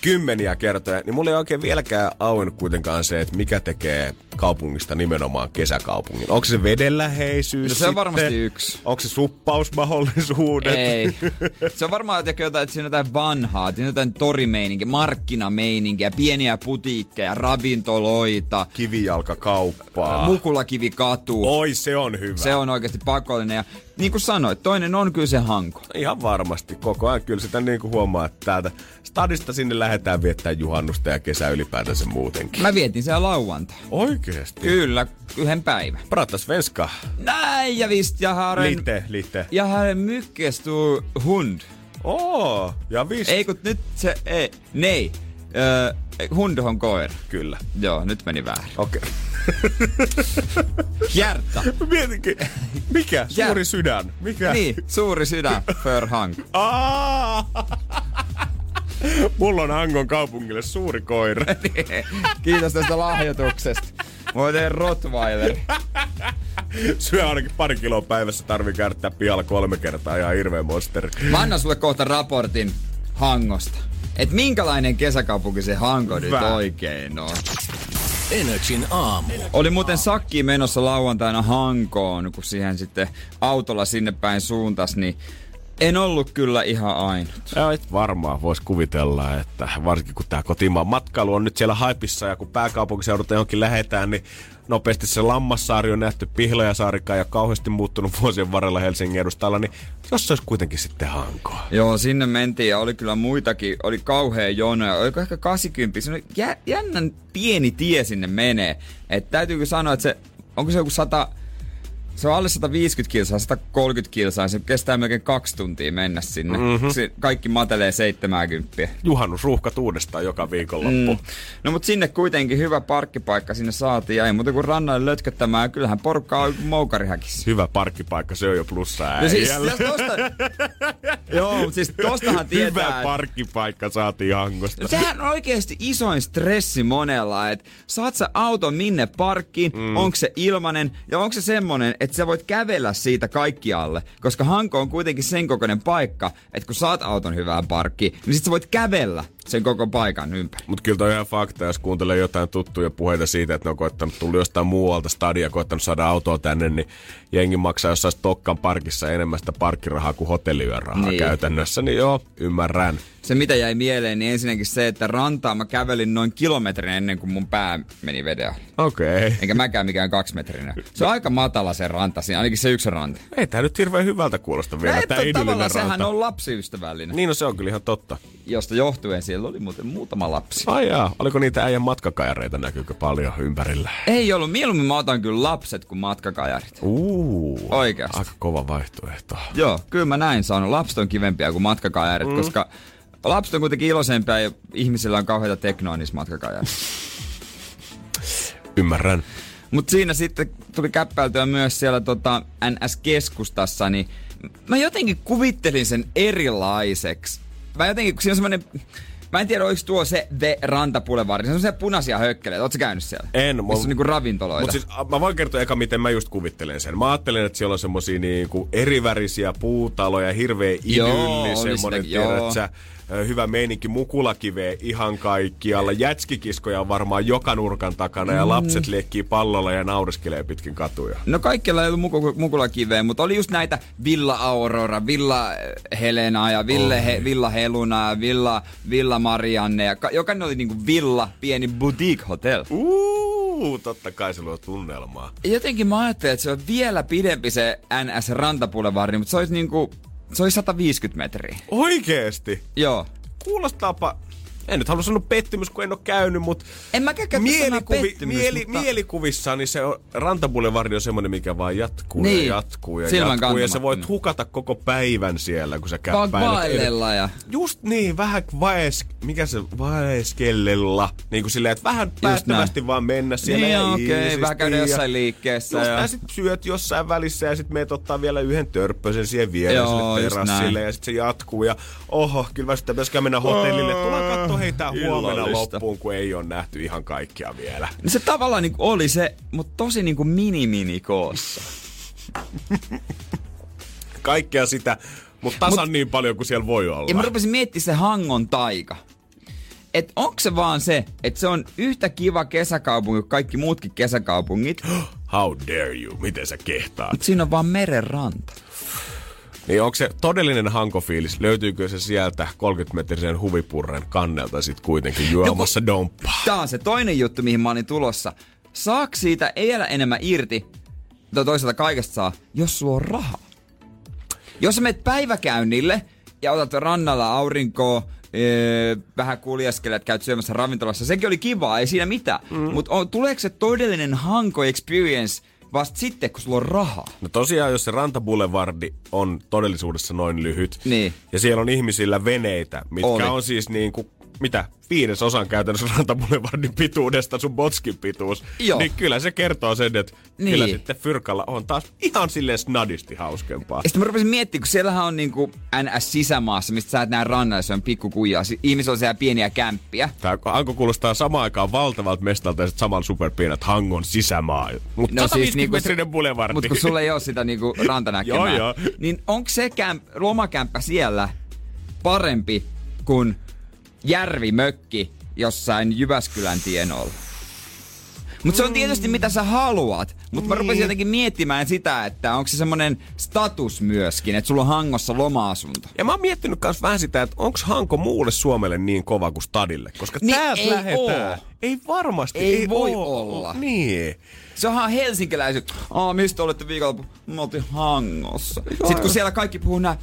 kymmeniä kertoja, niin mulla ei oikein vieläkään auennut kuitenkaan se, että mikä tekee kaupungista nimenomaan kesäkaupungin. Onko se vedenläheisyys No se on sitten? varmasti yksi. Onko se suppausmahdollisuudet? Ei. Se on varmaan että jotain, että siinä on jotain vanhaa, siinä on jotain torimeininkiä, markkinameininkiä, pieniä putiikkeja, ravintoloita, Kivijalkakauppaa. Mukulakivi katu. Oi, se on hyvä. Se on oikeasti pakollinen. Ja niin kuin sanoit, toinen on kyllä se hanko. Ihan varmasti. Koko ajan kyllä sitä niin kuin huomaa, että täältä stadista sinne lähdetään viettää juhannusta ja kesä ylipäätänsä muutenkin. Mä vietin siellä lauantai. Oikeesti? Kyllä, yhden päivän. Prata svenska. Nej, ja visst, jag har en... Lite, lite. Jag har en mycket stor hund. Oo, ja visst. Ei kun nyt se, ei, nei. Öö, hund on koira. Kyllä. Joo, nyt meni väärin. Okei. *laughs* Hjärta. Mietinkin, mikä? Suuri sydän. Mikä? niin, suuri sydän för hank. *laughs* Aa! Mulla on Angon kaupungille suuri koira. *laughs* Kiitos tästä lahjoituksesta. Mä teen Rottweiler. Syö ainakin pari kiloa päivässä, tarvii kärttää pihalla kolme kertaa ihan hirveä monsteri. Mä annan sulle kohta raportin Hangosta. Et minkälainen kesäkaupunki se Hanko nyt oikein on. Energin aamu. Oli muuten sakki menossa lauantaina Hankoon, kun siihen sitten autolla sinne päin suuntas, niin en ollut kyllä ihan ainut. Ja et varmaan voisi kuvitella, että varsinkin kun tämä kotimaan matkailu on nyt siellä haipissa ja kun pääkaupunkiseudulta johonkin lähetään, niin nopeasti se Lammassaari on nähty Pihlajasaarikaan ja kauheasti muuttunut vuosien varrella Helsingin edustalla, niin jos se olisi kuitenkin sitten Hankoa. Joo, sinne mentiin ja oli kyllä muitakin. Oli kauhea jono. Oliko ehkä 80? Se jä, jännän pieni tie sinne menee. Et täytyykö sanoa, että se, onko se joku 100, se on alle 150 kilsaa, 130 kilsaa. Se kestää melkein kaksi tuntia mennä sinne. Mm-hmm. Se, kaikki matelee 70. Juhannusruuhkat uudestaan joka viikonloppu. Mm. No mut sinne kuitenkin hyvä parkkipaikka sinne saatiin. Ja ei muuta kuin rannalle lötköttämään. Kyllähän porukka on moukarihäkissä. Hyvä parkkipaikka, se on jo plussaa No siis, jos tosta, *laughs* joo, mut siis tostahan tietää, Hyvä parkkipaikka saatiin Hangosta. No Sehän on oikeasti isoin stressi monella, että saat sä auton minne parkkiin, mm. onko se ilmanen ja onko se semmonen, että sä voit kävellä siitä kaikkialle. Koska Hanko on kuitenkin sen kokoinen paikka, että kun saat auton hyvään parkkiin, niin sit sä voit kävellä sen koko paikan ympäri. Mutta kyllä toi on ihan fakta, jos kuuntelee jotain tuttuja puheita siitä, että ne on koittanut tullut jostain muualta stadia, koittanut saada autoa tänne, niin jengi maksaa jossain Stokkan parkissa enemmän sitä parkkirahaa kuin hotelliyörahaa Niin. käytännössä. Niin joo, ymmärrän. Se mitä jäi mieleen, niin ensinnäkin se, että rantaa mä kävelin noin kilometrin ennen kuin mun pää meni vedellä. Okei. Okay. Enkä mäkään mikään kaksimetrinen. Se on aika matala se ranta siinä, ainakin se yksi ranta. Ei tää nyt hirveän hyvältä kuulosta vielä, Näin, tää idyllinen tavallaan sehän ranta. on lapsiystävällinen. Niin no se on kyllä ihan totta. josta johtuen siellä oli muuten muutama lapsi. Ai jaa, oliko niitä äijän matkakajareita näkyykö paljon ympärillä? Ei ollut, mieluummin mä otan kyllä lapset kuin matkakajarit. Uuu. Oikeasti. Aika kova vaihtoehto. Joo, kyllä mä näin sanon. Lapset on kivempiä kuin matkakajarit, mm. koska lapset on kuitenkin iloisempia ja ihmisillä on kauheita teknoa niissä matkakajarissa. Ymmärrän. Mutta siinä sitten tuli käppäiltyä myös siellä tota NS-keskustassa, niin mä jotenkin kuvittelin sen erilaiseksi. Mä jotenkin, kun siinä on semmonen, mä en tiedä oliko tuo se The Ranta Boulevard, se on se punaisia hökkeleitä, ootko sä käynyt siellä? En, Missä on niinku ravintoloita. Mutta siis mä voin kertoa eka, miten mä just kuvittelen sen. Mä ajattelen, että siellä on semmosia niinku erivärisiä puutaloja, hirveä idylli, semmonen, sitäkin, joo. tiedät sä, ö, hyvä meininki, mukulakiveä ihan kaikkialla. Jätskikiskoja on varmaan joka nurkan takana ja lapset leikkii pallolla ja naureskelee pitkin katuja. No kaikilla ei ollut muku, mukulakiveä, mutta oli just näitä Villa Aurora, Villa Helena ja Ville, he, Villa Heluna ja Villa, Villa Marianne. Ja ka, jokainen oli niinku villa, pieni boutique hotel. Uuu, totta kai se luo tunnelmaa. Jotenkin mä ajattelin, että se on vielä pidempi se NS Rantapulevardi, mutta se olisi niinku, se olisi 150 metriä. Oikeesti? Joo. Kuulostaapa, en nyt halua sanoa pettymys, kun en ole käynyt, mutta En mä mielikuvi, pettymys, mieli, mutta... mielikuvissaan niin se on, Rantabulevardi on semmoinen, mikä vaan jatkuu Niin. ja jatkuu ja Silmän jatkuu. Ja sä voit hukata koko päivän siellä, kun sä käppäilet. vaellella ja... Just niin, vähän vaes, mikä se vaeskellella. Niin kuin silleen, että vähän päättävästi vaan mennä siellä Niin, ja okei, iisisti vähän käydä jossain liikkeessä Just ja- sit syöt jossain välissä ja sit meet ottaa vielä yhden törppösen siihen viereen Joo, sille just terassille ja sit se jatkuu ja oho, kyllä väsyttää myöskään mennä hotellille. Tullaan katsoa heittää huomenna illallista. loppuun, kun ei ole nähty ihan kaikkia vielä. Niin se tavallaan niin oli se, mutta tosi niin kuin mini-mini koossa. Kaikkea sitä, mutta tasan Mut- niin paljon kuin siellä voi olla. Ja mä rupesin miettimään se Hangon taika. Et onko se vaan se, että se on yhtä kiva kesäkaupunki kuin kaikki muutkin kesäkaupungit, How dare you? Miten sä kehtaat? mutta siinä on vaan merenranta. Niin onko se todellinen hankofiilis? Löytyykö se sieltä 30-metrisen huvipurren kannelta sit kuitenkin juomassa domppaa? Tää on se toinen juttu, mihin mä olin tulossa. Saako siitä vielä enemmän irti, tai toisaalta kaikesta saa, jos sulla on rahaa? Jos sä menet päiväkäynnille ja otat rannalla aurinkoa, ee, vähän kuljeskelet, käyt syömässä ravintolassa, sekin oli kivaa, ei siinä mitään. Mm. Mutta tuleeko se todellinen hanko experience vasta sitten, kun sulla on rahaa? No tosiaan, jos se rantaboulevardi on todellisuudessa noin lyhyt, Niin. ja siellä on ihmisillä veneitä, mitkä Oli. on siis niin kuin, mitä, viides osan käytännössä rantaboulevardin pituudesta sun botskin pituus, Joo. niin kyllä se kertoo sen, että Niin. kyllä sitten Fyrkalla on taas ihan silleen snadisti hauskempaa. Sitten mä rupesin miettimään, kun siellähän on niinku NS-sisämaassa, mistä sä et näe rannalla, se on pikkukujaa. Si- Ihmisillä on siellä pieniä kämppiä. Tää Anko kuulostaa samaan aikaan valtavalta mestalta ja samalla superpienet Hangon sisämaa. Mutta no, 150 siis niinku bulevardi. Mutta kun sulla ei ole sitä niinku rantanäkemää, Joo, joo. niin onko se kämp, lomakämppä siellä parempi kuin järvimökki jossain Jyväskylän tienoilla? Mutta se on tietysti mitä sä haluat. Mutta mä Niin. rupesin jotenkin miettimään sitä, että onko se semmonen status myöskin, että sulla on Hangossa loma-asunto. Ja mä oon miettinyt myös vähän sitä, että onko Hanko muulle Suomelle niin kova kuin Stadille? Koska Niin täältä ei lähetään. oo. Ei varmasti. Ei voi oo. olla. Niin. Se onhan helsinkiläiset. Aa, mistä olette viikolla? Mä oltiin Hangossa. Sitten kun siellä kaikki puhuu näin.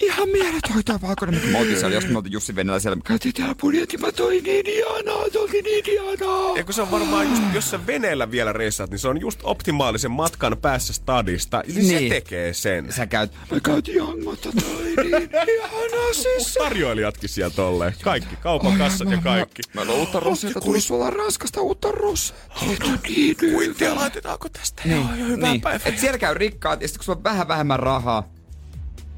Ihan mieletön toi valkoinen. Mä oltiin siellä, jos me oltiin Jussi Venällä siellä. Käytiin täällä budjetti, mä toi niin ihanaa, se oli niin ihanaa. Ja kun se on varmaan just, jos sä veneellä vielä reissaat, niin se on just optimaalisen matkan päässä stadista. Niin, se Niin. tekee sen. Sä käyt, mä käytiin Hangossa, toi niin ihanaa siis. Tarjoilijatkin sieltä tolleen. Kaikki, kaupan kassat ja kaikki. Meillä on uutta roseita, tulisi sulla raskasta uutta roseita. Niin Kuittia laitetaanko tästä? Joo, joo, hyvää niin. päivää. Et siellä käy rikkaat, ja sitten kun sulla on vähän vähemmän rahaa,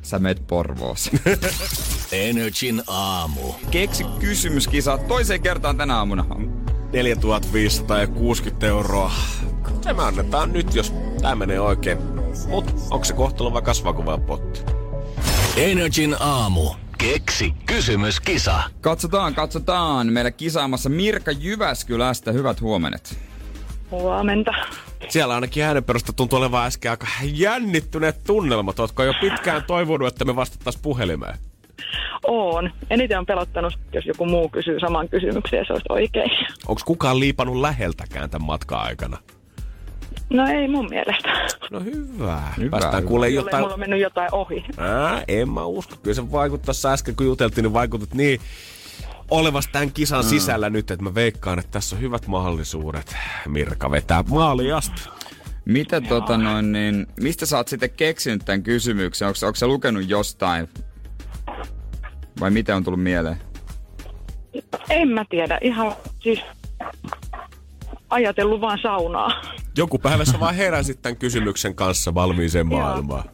sä meet Porvooseen. *laughs* Energin aamu. Keksi kysymyskisa toiseen kertaan tänä aamuna. 4560 euroa. Se me annetaan nyt, jos tämä menee oikein. Mut onko se kohtalo vai kasvaako vaan potti? Energin aamu. Keksi kysymyskisa. Katsotaan, katsotaan. Meillä kisaamassa Mirka Jyväskylästä. Hyvät huomenet. Huomenta. Siellä ainakin äänen perusta tuntuu olevan äsken aika jännittyneet tunnelmat. Ootko jo pitkään toivonut, että me vastattaisiin puhelimeen? Oon. Eniten on pelottanut, jos joku muu kysyy saman kysymyksen ja se olisi oikein. Onko kukaan liipannut läheltäkään tämän matkan aikana? No ei mun mielestä. No hyvä. Hyvä, Päästään hyvä. kuulee jotain... mulla on mennyt jotain ohi. Ää, en mä usko. Kyllä se vaikuttaa äsken, kun juteltiin, niin vaikutit niin olevas tämän kisan mm. sisällä nyt, että mä veikkaan, että tässä on hyvät mahdollisuudet. Mirka vetää maaliin asti. Mitä tota noin, niin, mistä sä oot sitten keksinyt tämän kysymyksen? Onko, onko sä lukenut jostain? Vai mitä on tullut mieleen? En mä tiedä. Ihan siis ajatellut vaan saunaa. Joku päivä sä vaan heräsit tämän kysymyksen kanssa valmiiseen Joo. maailmaan.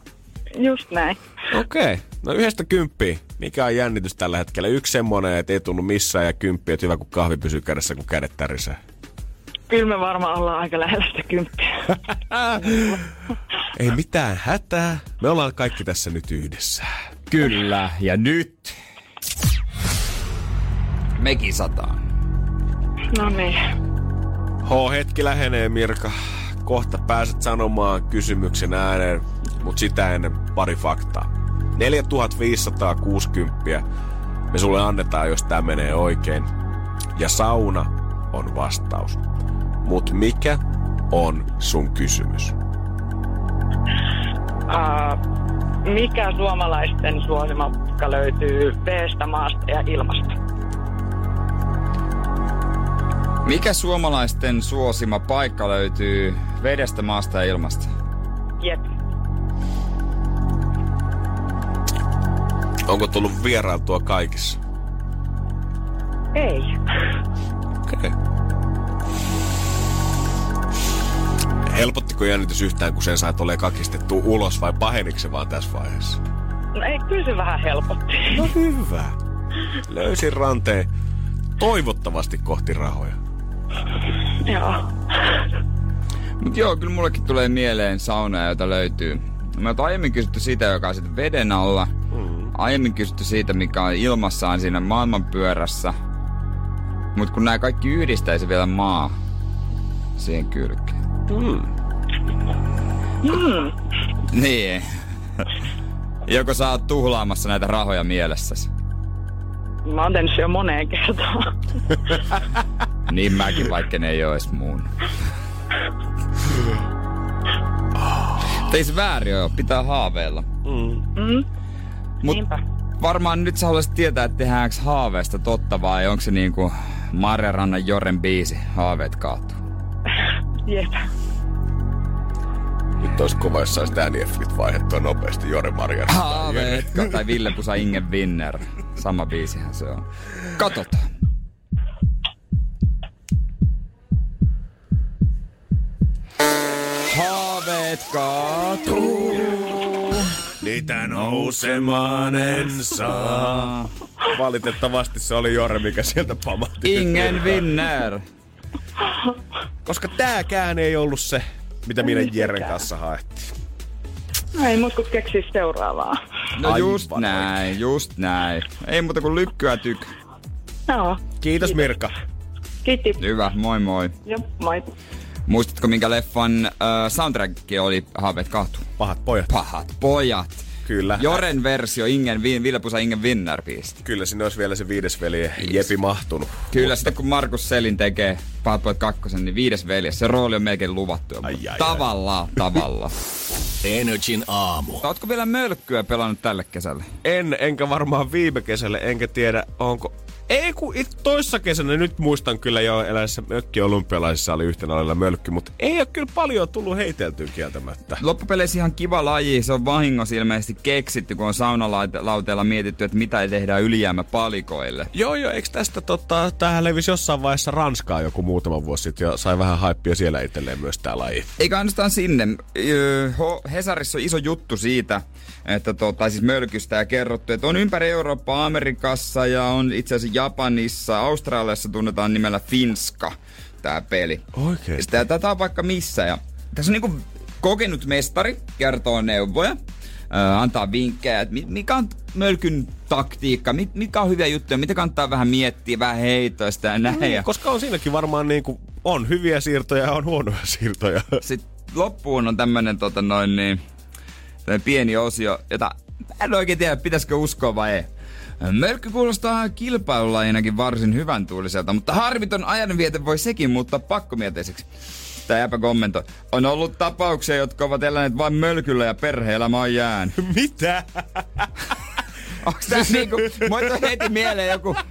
Just näin. Okei. Okay. No yhdestä kymppiä. Mikä on jännitys tällä hetkellä? Yksi semmonen, että ei tunnu missään ja kymppi, että hyvä kun kahvi pysyy kädessä, kun kädet tärisee. Kyllä me varmaan ollaan aika lähellä sitä kymppiä. *laughs* Ei mitään hätää. Me ollaan kaikki tässä nyt yhdessä. Kyllä, ja nyt me kisataan. No niin. H-hetki lähenee, Mirka. Kohta pääset sanomaan kysymyksen ääneen, mutta sitä ennen pari faktaa. 4560 me sulle annetaan, jos tämä menee oikein. Ja sauna on vastaus. Mut mikä on sun kysymys? Uh, mikä suomalaisten suosima paikka löytyy veestä, maasta ja ilmasta? Mikä suomalaisten suosima paikka löytyy vedestä, maasta ja ilmasta? Jep. Onko tullut vierailtua kaikissa? Ei. *laughs* Helpottiko jännitys yhtään, kun sen sait ole kakistettu ulos vai paheniko se vaan tässä vaiheessa? No ei, kyllä se vähän helpotti. No hyvä. Löysin ranteen toivottavasti kohti rahoja. Joo. Mut joo, kyllä mullekin tulee mieleen sauna, jota löytyy. Mä oon aiemmin kysytty siitä, joka on sitten veden alla. Mm. Aiemmin kysytty siitä, mikä on ilmassaan siinä maailmanpyörässä. Mut kun nämä kaikki yhdistäisi vielä maa siihen kylkeen. Mm. Mm. Niin. Joko sä oot tuhlaamassa näitä rahoja mielessäsi? Mä oon tehnyt se jo moneen kertaan. *laughs* Niin mäkin, vaikka ne ei edes mun. Ei se väärin ole, pitää haaveilla. Mm. Mut Niinpä. varmaan nyt sä haluaisit tietää, että tehdäänkö haaveesta totta vai onko se niinku Marja Rannan Joren biisi Haaveet kaatuu. *laughs* Jep. Nyt olisi kova, jos saisi Danny Effit vaihdettua nopeasti Jore Marja. Haaveet ka- tai Ville Pusa Inge Winner. Sama biisihän se on. Katsotaan. Haaveet kaatuu. Niitä nousemaan en saa. *laughs* Valitettavasti se oli Jore, mikä sieltä pamahti. Ingen Winner. Koska tääkään ei ollut se, mitä minä Jeren kanssa haettiin. Ei mut kun keksii seuraavaa. No Aivan just oikein. näin, just näin. Ei muuta kuin lykkyä tyk. Joo. Kiitos Mirka. Kiitti. Hyvä, moi moi. Joo, moi. Muistatko minkä leffan äh, soundtrack oli Haaveet kaatuu? Pahat pojat. Pahat pojat. Kyllä. Joren versio Ingen, Vin- Ville Pusa Ingen Winner biisistä. Kyllä sinne olisi vielä se viides veli Jepi mahtunut. Kyllä sitten kun Markus Selin tekee Pahat pojat kakkosen, niin viides veljes. Se rooli on melkein luvattu. jo, Ai, mutta ai, tavallaan, tavallaan. Energin aamu. Ootko vielä mölkkyä pelannut tälle kesälle? En, enkä varmaan viime kesälle, enkä tiedä onko... Ei kun it, toissa kesänä, nyt muistan kyllä jo eläessä mökki olympialaisissa oli yhtenä lailla mölkky, mutta ei ole kyllä paljon tullut heiteltyä kieltämättä. Loppupeleissä ihan kiva laji. Se on vahingossa ilmeisesti keksitty, kun on saunalauteella mietitty, että mitä tehdään ylijäämäpalikoille. Joo, joo, eikö tästä tota, tähän levisi jossain vaiheessa Ranskaa joku muutama vuosi sitten ja sai vähän haippia siellä itselleen myös tää laji. Eikä ainoastaan sinne. Hesarissa on iso juttu siitä, että tota, siis mölkystä ja kerrottu, että on ympäri Eurooppaa, Amerikassa ja on itse asiassa Japanissa, Australiassa tunnetaan nimellä Finska tämä peli. Oikeesti? Sitä, tätä on vaikka missä ja tässä on niinku kokenut mestari, kertoo neuvoja, öö, antaa vinkkejä, että mi- mikä on mölkyn taktiikka, mi- mikä on hyviä juttuja, mitä kannattaa vähän miettiä, vähän heitoista ja näin. Niin, koska on siinäkin varmaan niin kuin, on hyviä siirtoja ja on huonoja *laughs* siirtoja. sitten loppuun on tämmönen tota noin niin, pieni osio, jota en oikein tiedä, pitäisikö uskoa vai ei. Mölkky kuulostaa kilpailulajinakin varsin hyvän tuuliselta, mutta harmiton ajanviete voi sekin muuttaa pakkomieteiseksi. Tämä jäpä kommentoi. On ollut tapauksia, jotka ovat eläneet vain mölkyllä ja perhe-elämä on jäänyt. *laughs* Mitä? Onks tää niinku, mulle tuli heti mieleen joku, *laughs*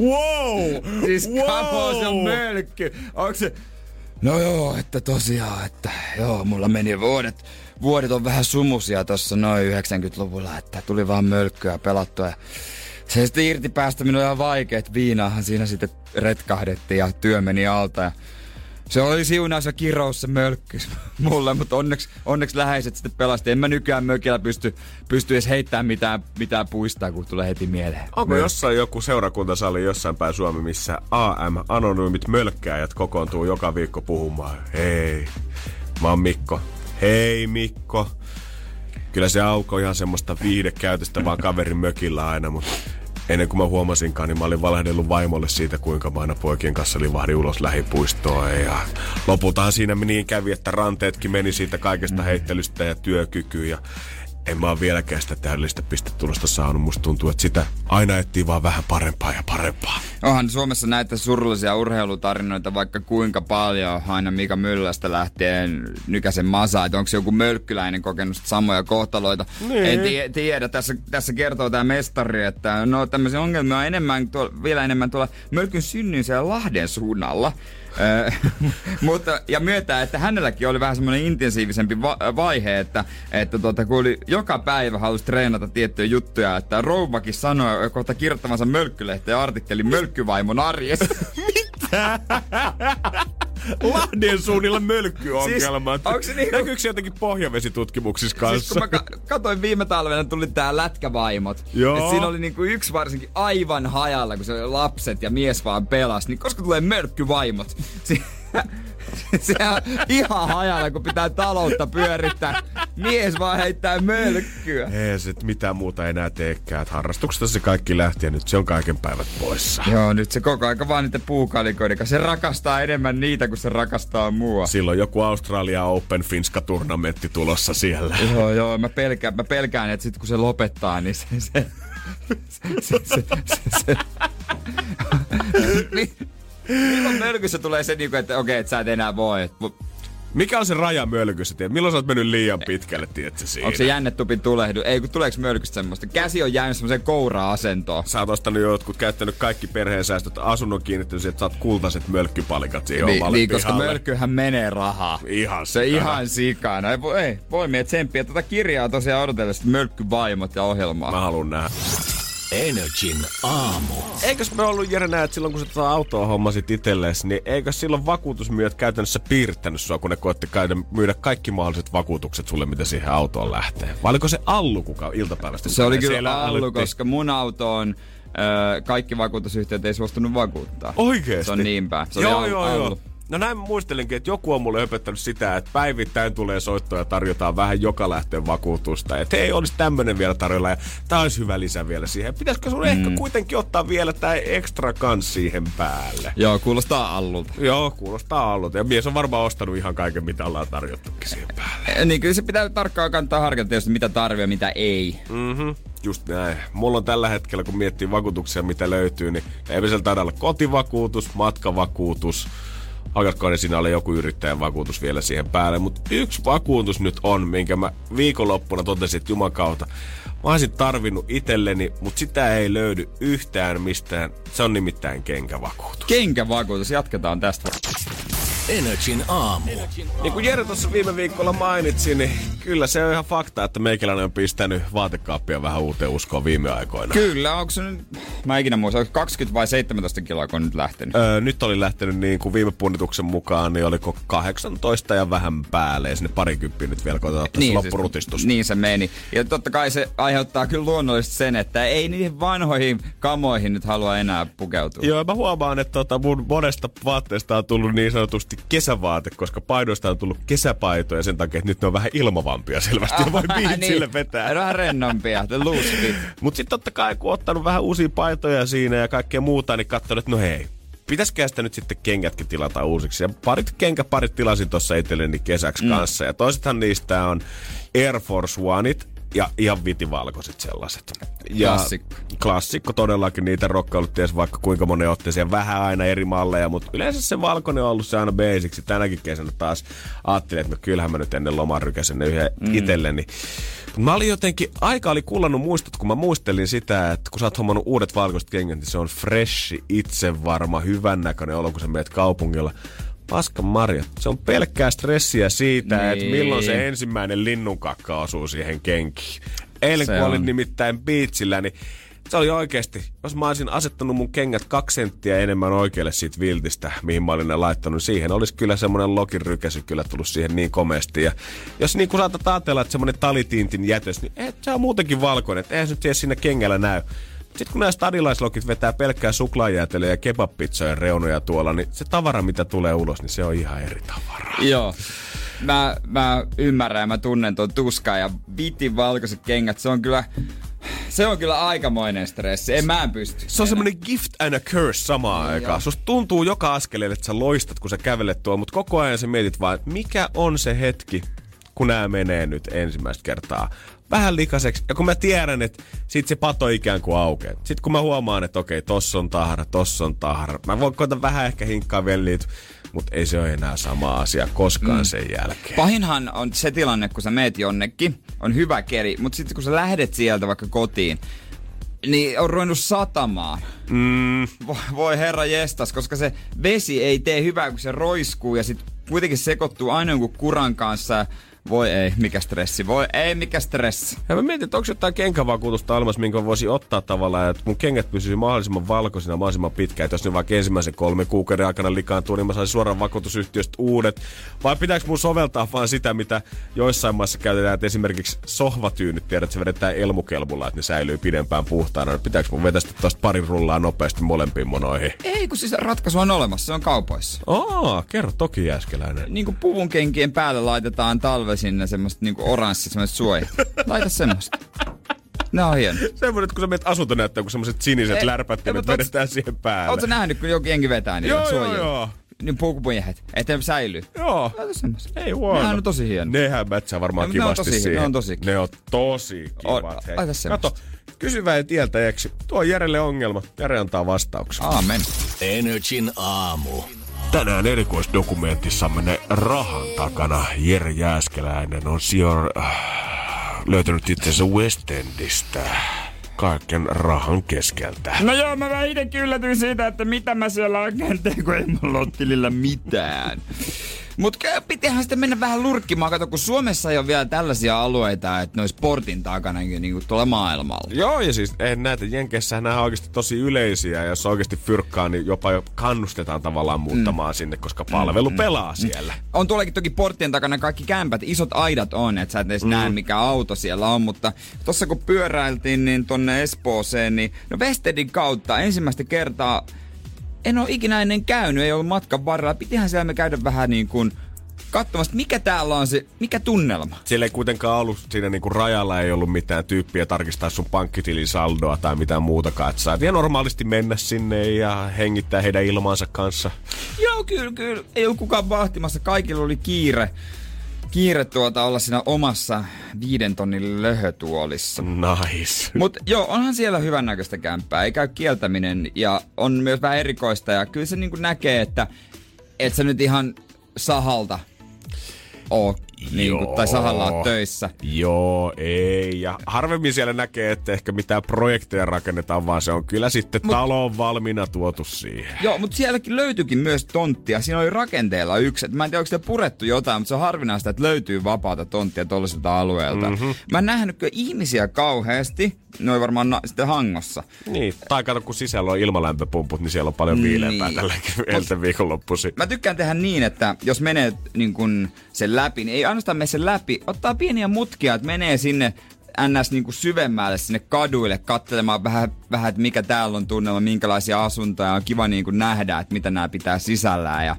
Wow! siis wow! kamo se on mölkky. Onks se, No joo, että tosiaan, että joo, mulla meni vuodet, vuodet on vähän sumusia tossa noin 90-luvulla, että tuli vaan mölkkyä pelattua ja se sitten irti päästäminen on ihan vaikea, että viinaahan siinä sitten retkahdettiin ja työ meni alta ja se oli siunaus ja kirous se mölkkys *laughs* mulle, mutta onneksi, onneksi läheiset sitten pelasti. En mä nykyään mökillä pysty, pysty edes heittämään mitään, mitään puistaa, kun tulee heti mieleen. Onko jossain joku seurakuntasali jossain päin Suomi, missä AM, anonyymit mölkkääjät kokoontuu joka viikko puhumaan? Hei, mä oon Mikko. Hei Mikko. Kyllä se auko ihan semmoista viihdekäytöstä vaan kaverin mökillä aina, mutta ennen kuin mä huomasinkaan, niin mä olin valehdellut vaimolle siitä, kuinka mä aina poikien kanssa livahdin ulos lähipuistoon. Ja lopultahan siinä niin kävi, että ranteetkin meni siitä kaikesta heittelystä ja työkykyyn. Ja en mä oo vieläkään sitä täydellistä pistetulosta saanut. Musta tuntuu, että sitä aina etsii vaan vähän parempaa ja parempaa. Onhan Suomessa näitä surullisia urheilutarinoita vaikka kuinka paljon, aina Mika Myllästä lähtien Nykäsen Masa, että onko joku mölkkyläinen kokenut samoja kohtaloita. Niin. En tie, tiedä, tässä, tässä kertoo tämä mestari, että no tämmöisiä ongelmia on enemmän, tuolla, vielä enemmän tuolla Mölkyn synnyin siellä Lahden suunnalla. *laughs* Mutta, ja myöntää, että hänelläkin oli vähän semmoinen intensiivisempi va- vaihe, että, että tota, kun oli joka päivä halusi treenata tiettyjä juttuja, että rouvakin sanoi kohta kirjoittamansa mölkkylehteen artikkelin Mölkkyvaimon arjessa. *laughs* *laughs* Lahdien suunnilla mölkkyongelmat. Siis, onks se niinku- Näkyykö se jotenkin pohjavesitutkimuksissa kanssa? Siis kun mä ka- katoin viime talvena, tuli tää lätkävaimot. Joo. Et siinä oli niinku yksi varsinkin aivan hajalla, kun se oli lapset ja mies vaan pelas. Niin koska tulee mörkkyvaimot? *laughs* Si- se on ihan hajalla, kun pitää taloutta pyörittää. Mies vaan heittää mölkkyä. Ei se mitään muuta enää teekään. Et Harrastuksesta se kaikki lähti ja nyt se on kaiken päivät poissa. Joo, nyt se koko aika vaan niiden puukalikoiden kanssa. Se rakastaa enemmän niitä, kuin se rakastaa mua. Silloin joku Australia Open Finska-turnamentti tulossa siellä. Joo, joo, mä pelkään, mä pelkään että sit kun se lopettaa, niin se... se, se, se, se, se, se. Mi- Milloin mölkyssä tulee se, niinku, että okei, että sä et enää voi. Mikä on se raja mölkyssä? Tiedät? Milloin sä oot mennyt liian pitkälle, tiedätkö siinä? Onko se jännetupin tulehdu? Ei, kun tuleeko mölkystä semmoista? Käsi on jäänyt semmoiseen koura-asentoon. Sä oot ostanut jotkut, käyttänyt kaikki perheen säästöt, asunnon kiinnittänyt siihen, että saat kultaiset mölkkypalikat siihen Niin, omalle niin, koska pihalle. mölkkyhän menee rahaa. Ihan Se sikana. ihan sikana. Ei, voi- ei, voimia tsemppiä. Tätä kirjaa tosiaan odotellessa mölkkyvaimot ja ohjelmaa. Mä haluan nähdä. Energin aamu. Eikös me ollut Jere näet, että silloin kun sä tota autoa hommasit itsellesi, niin eikö silloin vakuutusmyyjät käytännössä piirittänyt sua, kun ne koetti käydä myydä kaikki mahdolliset vakuutukset sulle, mitä siihen autoon lähtee? Vai oliko se Allu, kuka iltapäivästä Se oli kyllä Allu, älytti? koska mun auto on... Öö, kaikki vakuutusyhtiöt ei suostunut vakuuttaa. Oikeesti? Se on niin päin. Se oli joo, Allu- joo, joo. No näin muistelinkin, että joku on mulle höpöttänyt sitä, että päivittäin tulee soittoja ja tarjotaan vähän joka lähteen vakuutusta. Että hei, olisi tämmönen vielä tarjolla ja tää olisi hyvä lisä vielä siihen. Pitäisikö sun mm. ehkä kuitenkin ottaa vielä tää extra kans siihen päälle? Joo, kuulostaa Allulta. Joo, kuulostaa ollut. Ja mies on varmaan ostanut ihan kaiken, mitä ollaan tarjottukin siihen päälle. Eh, Niin kyllä se pitää tarkkaan kantaa harkita tietysti, mitä tarvii ja mitä ei. Mhm, just näin. Mulla on tällä hetkellä, kun miettii vakuutuksia, mitä löytyy, niin siellä taida olla kotivakuutus, matkavakuutus, Alkaisiko ne siinä olla joku yrittäjän vakuutus vielä siihen päälle. Mutta yksi vakuutus nyt on, minkä mä viikonloppuna totesin, että jumakauta. Mä olisin tarvinnut itselleni, mutta sitä ei löydy yhtään mistään. Se on nimittäin kenkävakuutus. Kenkävakuutus, jatketaan tästä. Energin aamu. Niin kuin Jere tuossa viime viikolla mainitsi, niin kyllä se on ihan fakta, että meikäläinen on pistänyt vaatekaappia vähän uuteen uskoon viime aikoina. Kyllä, onko se nyt, mä en ikinä muista, onko 20 vai 17 kiloa, kun on nyt lähtenyt? Öö, nyt oli lähtenyt niin kuin viime punnituksen mukaan, niin oliko 18 ja vähän päälle. Ja sinne parikymppiä nyt vielä koitetaan ottaa niin, loppurutistus. Siis, niin se meni. Ja totta kai se aiheuttaa kyllä luonnollisesti sen, että ei niihin vanhoihin kamoihin nyt halua enää pukeutua. Joo, mä huomaan, että tota mun monesta vaatteesta on tullut niin sanotusti kesävaate, koska paidoista on tullut kesäpaitoja sen takia, että nyt ne on vähän ilmavampia selvästi ja voi biitsille vetää. Vähän rennompia, the loose fit. Mutta sitten totta kai, kun ottanut vähän uusia paitoja siinä ja kaikkea muuta, niin katsonut, että no hei, pitäisikö sitä nyt sitten kengätkin tilata uusiksi. Ja parit kenkäparit tilasin tuossa itselleni kesäksi mm. kanssa. Ja toisethan niistä on Air Force Oneit ja ihan vitivalkoiset sellaiset. Ja Klassikko. Klassikko todellakin, niitä rokkailut ties vaikka kuinka monen otteeseen, vähän aina eri malleja, mutta yleensä se valkoinen on ollut se aina basics. Tänäkin kesänä taas ajattelin, että no kyllähän mä nyt ennen lomaa rykäsen ne yhden mm. itselleni. Mä olin jotenkin, aika oli kullannut muistot, kun mä muistelin sitä, että kun sä oot hommannut uudet valkoiset kengät, niin se on freshi, itsevarma, hyvännäköinen olo, kun sä meet kaupungilla. Paska Marja, se on pelkkää stressiä siitä, niin. että milloin se ensimmäinen linnunkakka osuu siihen kenkiin. Eilen kun olin nimittäin biitsillä, niin se oli oikeasti, jos mä olisin asettanut mun kengät kaksi senttiä enemmän oikealle siitä viltistä, mihin mä olin ne laittanut, siihen olisi kyllä semmoinen lokin rykäsy kyllä tullut siihen niin komeasti. Ja jos niin kuin saatat ajatella, että semmoinen talitintin jätös, niin et, se on muutenkin valkoinen, että eihän se nyt siinä kengällä näy. Sitten kun nämä stadilaislokit vetää pelkkää suklaajäätelöä ja kebabpizzojen reunoja tuolla, niin se tavara, mitä tulee ulos, niin se on ihan eri tavaraa. Joo. Mä, mä ymmärrän ja mä tunnen tuon tuskaa ja vitin valkoiset kengät, se on kyllä, se on kyllä aikamoinen stressi. En mä en pysty. Se on semmoinen gift and a curse samaan aikaan. Susta tuntuu joka askeleelle, että sä loistat, kun sä kävelet tuolla, mutta koko ajan sä mietit vaan, että mikä on se hetki, kun nämä menee nyt ensimmäistä kertaa vähän likaseksi. Ja kun mä tiedän, että sit se pato ikään kuin aukeaa. Sitten kun mä huomaan, että okei, tossa on tahra, tossa on tahra. Mä voin koita vähän ehkä hinkkaa vielä niitä, mutta ei se ole enää sama asia koskaan mm. sen jälkeen. Pahinhan on se tilanne, kun sä meet jonnekin, on hyvä keli, mutta sitten kun sä lähdet sieltä vaikka kotiin, niin on ruvennut satamaan. Mm, Voi, voi herra jestas, koska se vesi ei tee hyvää, kun se roiskuu ja sitten kuitenkin sekoittuu aina jonkun kuran kanssa. Voi ei, mikä stressi. Voi ei, mikä stressi. Ja mä mietin, että onko jotain kenkävakuutusta olemassa, minkä voisi ottaa tavallaan, että mun kengät pysyisi mahdollisimman valkoisina mahdollisimman pitkään. Että jos ne vaikka ensimmäisen kolme kuukauden aikana likaantuu, niin mä saisin suoraan vakuutusyhtiöstä uudet. Vai pitääkö mun soveltaa vaan sitä, mitä joissain maissa käytetään, että esimerkiksi sohvatyynyt, tiedät, että se vedetään elmukelmulla, että ne säilyy pidempään puhtaana. Pitääkö mun vetästä tosta parin rullaa nopeasti molempiin monoihin? Ei, kun siis ratkaisu on olemassa, se on kaupoissa. Aa, kerro toki jääskeläinen. Niin kuin puvun kenkien päälle laitetaan talvesin semmoista niin oranssit, semmoista suoja. Laita semmoista. Ne on hieno. Semmoinen, että kun sä menet asuntonäyttöön, kun semmoiset siniset Ei, lärpättimet ei, vedetään siihen päälle. Oletko nähnyt, kun joku jengi vetää niitä Joo, joo, suojia? joo. Niin puukupujähet, että ne säilyy. Joo. Laita semmoista. Ei huono. Nehän on tosi hieno. Nehän mätsää varmaan Ne- ne on kivasti tosi- siihen. ne on tosi Ne on tosi kivat. laita semmoista. Kato, kysyvää tieltäjäksi. Tuo on Järelle ongelma. Jere antaa vastauksen. Aamen. Energin aamu. Tänään erikoisdokumentissamme ne rahan takana Jere Jääskeläinen on sijoin äh, löytänyt itsensä West Endistä kaiken rahan keskeltä. No joo, mä vähän itekin yllätyin siitä, että mitä mä siellä oikein teen, kun ei mulla ole tilillä mitään. Mut kä- pitihän sitten mennä vähän lurkkimaan. Kato, kun Suomessa ei ole vielä tällaisia alueita, että ne olisi portin takana niin kuin tuolla maailmalla. Joo, ja siis en näitä Jenkeissähän nämä on oikeasti tosi yleisiä, ja jos oikeasti fyrkkaa, niin jopa jo kannustetaan tavallaan muuttamaan mm. sinne, koska palvelu mm. pelaa siellä. On tuollakin toki porttien takana kaikki kämpät, isot aidat on, että sä et edes mm. näe mikä auto siellä on, mutta tossa kun pyöräiltiin niin tonne Espooseen, niin no Westedin kautta ensimmäistä kertaa en ole ikinä ennen käynyt, ei ollut matkan varrella. Pitihän siellä me käydä vähän niin kuin katsomassa, mikä täällä on se, mikä tunnelma. Siellä ei kuitenkaan ollut siinä niinku rajalla ei ollut mitään tyyppiä tarkistaa sun pankkitilin saldoa tai mitään muutakaan. Että saat ihan normaalisti mennä sinne ja hengittää heidän ilmaansa kanssa. Joo, kyllä, kyllä. Ei ollut kukaan vahtimassa. Kaikilla oli kiire. Kiire tuota olla siinä omassa viiden tonnin löhötuolissa. Nice. Mutta joo, onhan siellä hyvännäköistä kämppää, ei käy kieltäminen ja on myös vähän erikoista ja kyllä se niinku näkee, että et sä nyt ihan sahalta oo, niinku, tai sahalla töissä. Joo, ei. Ja harvemmin siellä näkee, että ehkä mitään projekteja rakennetaan, vaan se on kyllä sitten Mut, talo on valmiina tuotu siihen. Joo, mutta sielläkin löytyykin myös tonttia. Siinä oli rakenteella yksi. Et mä en tiedä, onko sitä purettu jotain, mutta se on harvinaista, että löytyy vapaata tonttia tuollaiselta alueelta. Mm-hmm. Mä en nähnyt kyllä ihmisiä kauheasti. Noin varmaan na- sitten hangossa. Niin, tai kato, kun sisällä on ilmalämpöpumput, niin siellä on paljon viileämpää Niin. tälläkin eiltä viikonloppuisin. Mä tykkään tehdä niin, että jos menee niin kun sen läpi, niin ei ainoastaan mene sen läpi, ottaa pieniä mutkia, että menee sinne ns. Niin kuin syvemmälle sinne kaduille katselemaan vähän, vähän, että mikä täällä on tunnelma, minkälaisia asuntoja on kiva niin kuin nähdä, että mitä nämä pitää sisällään. Ja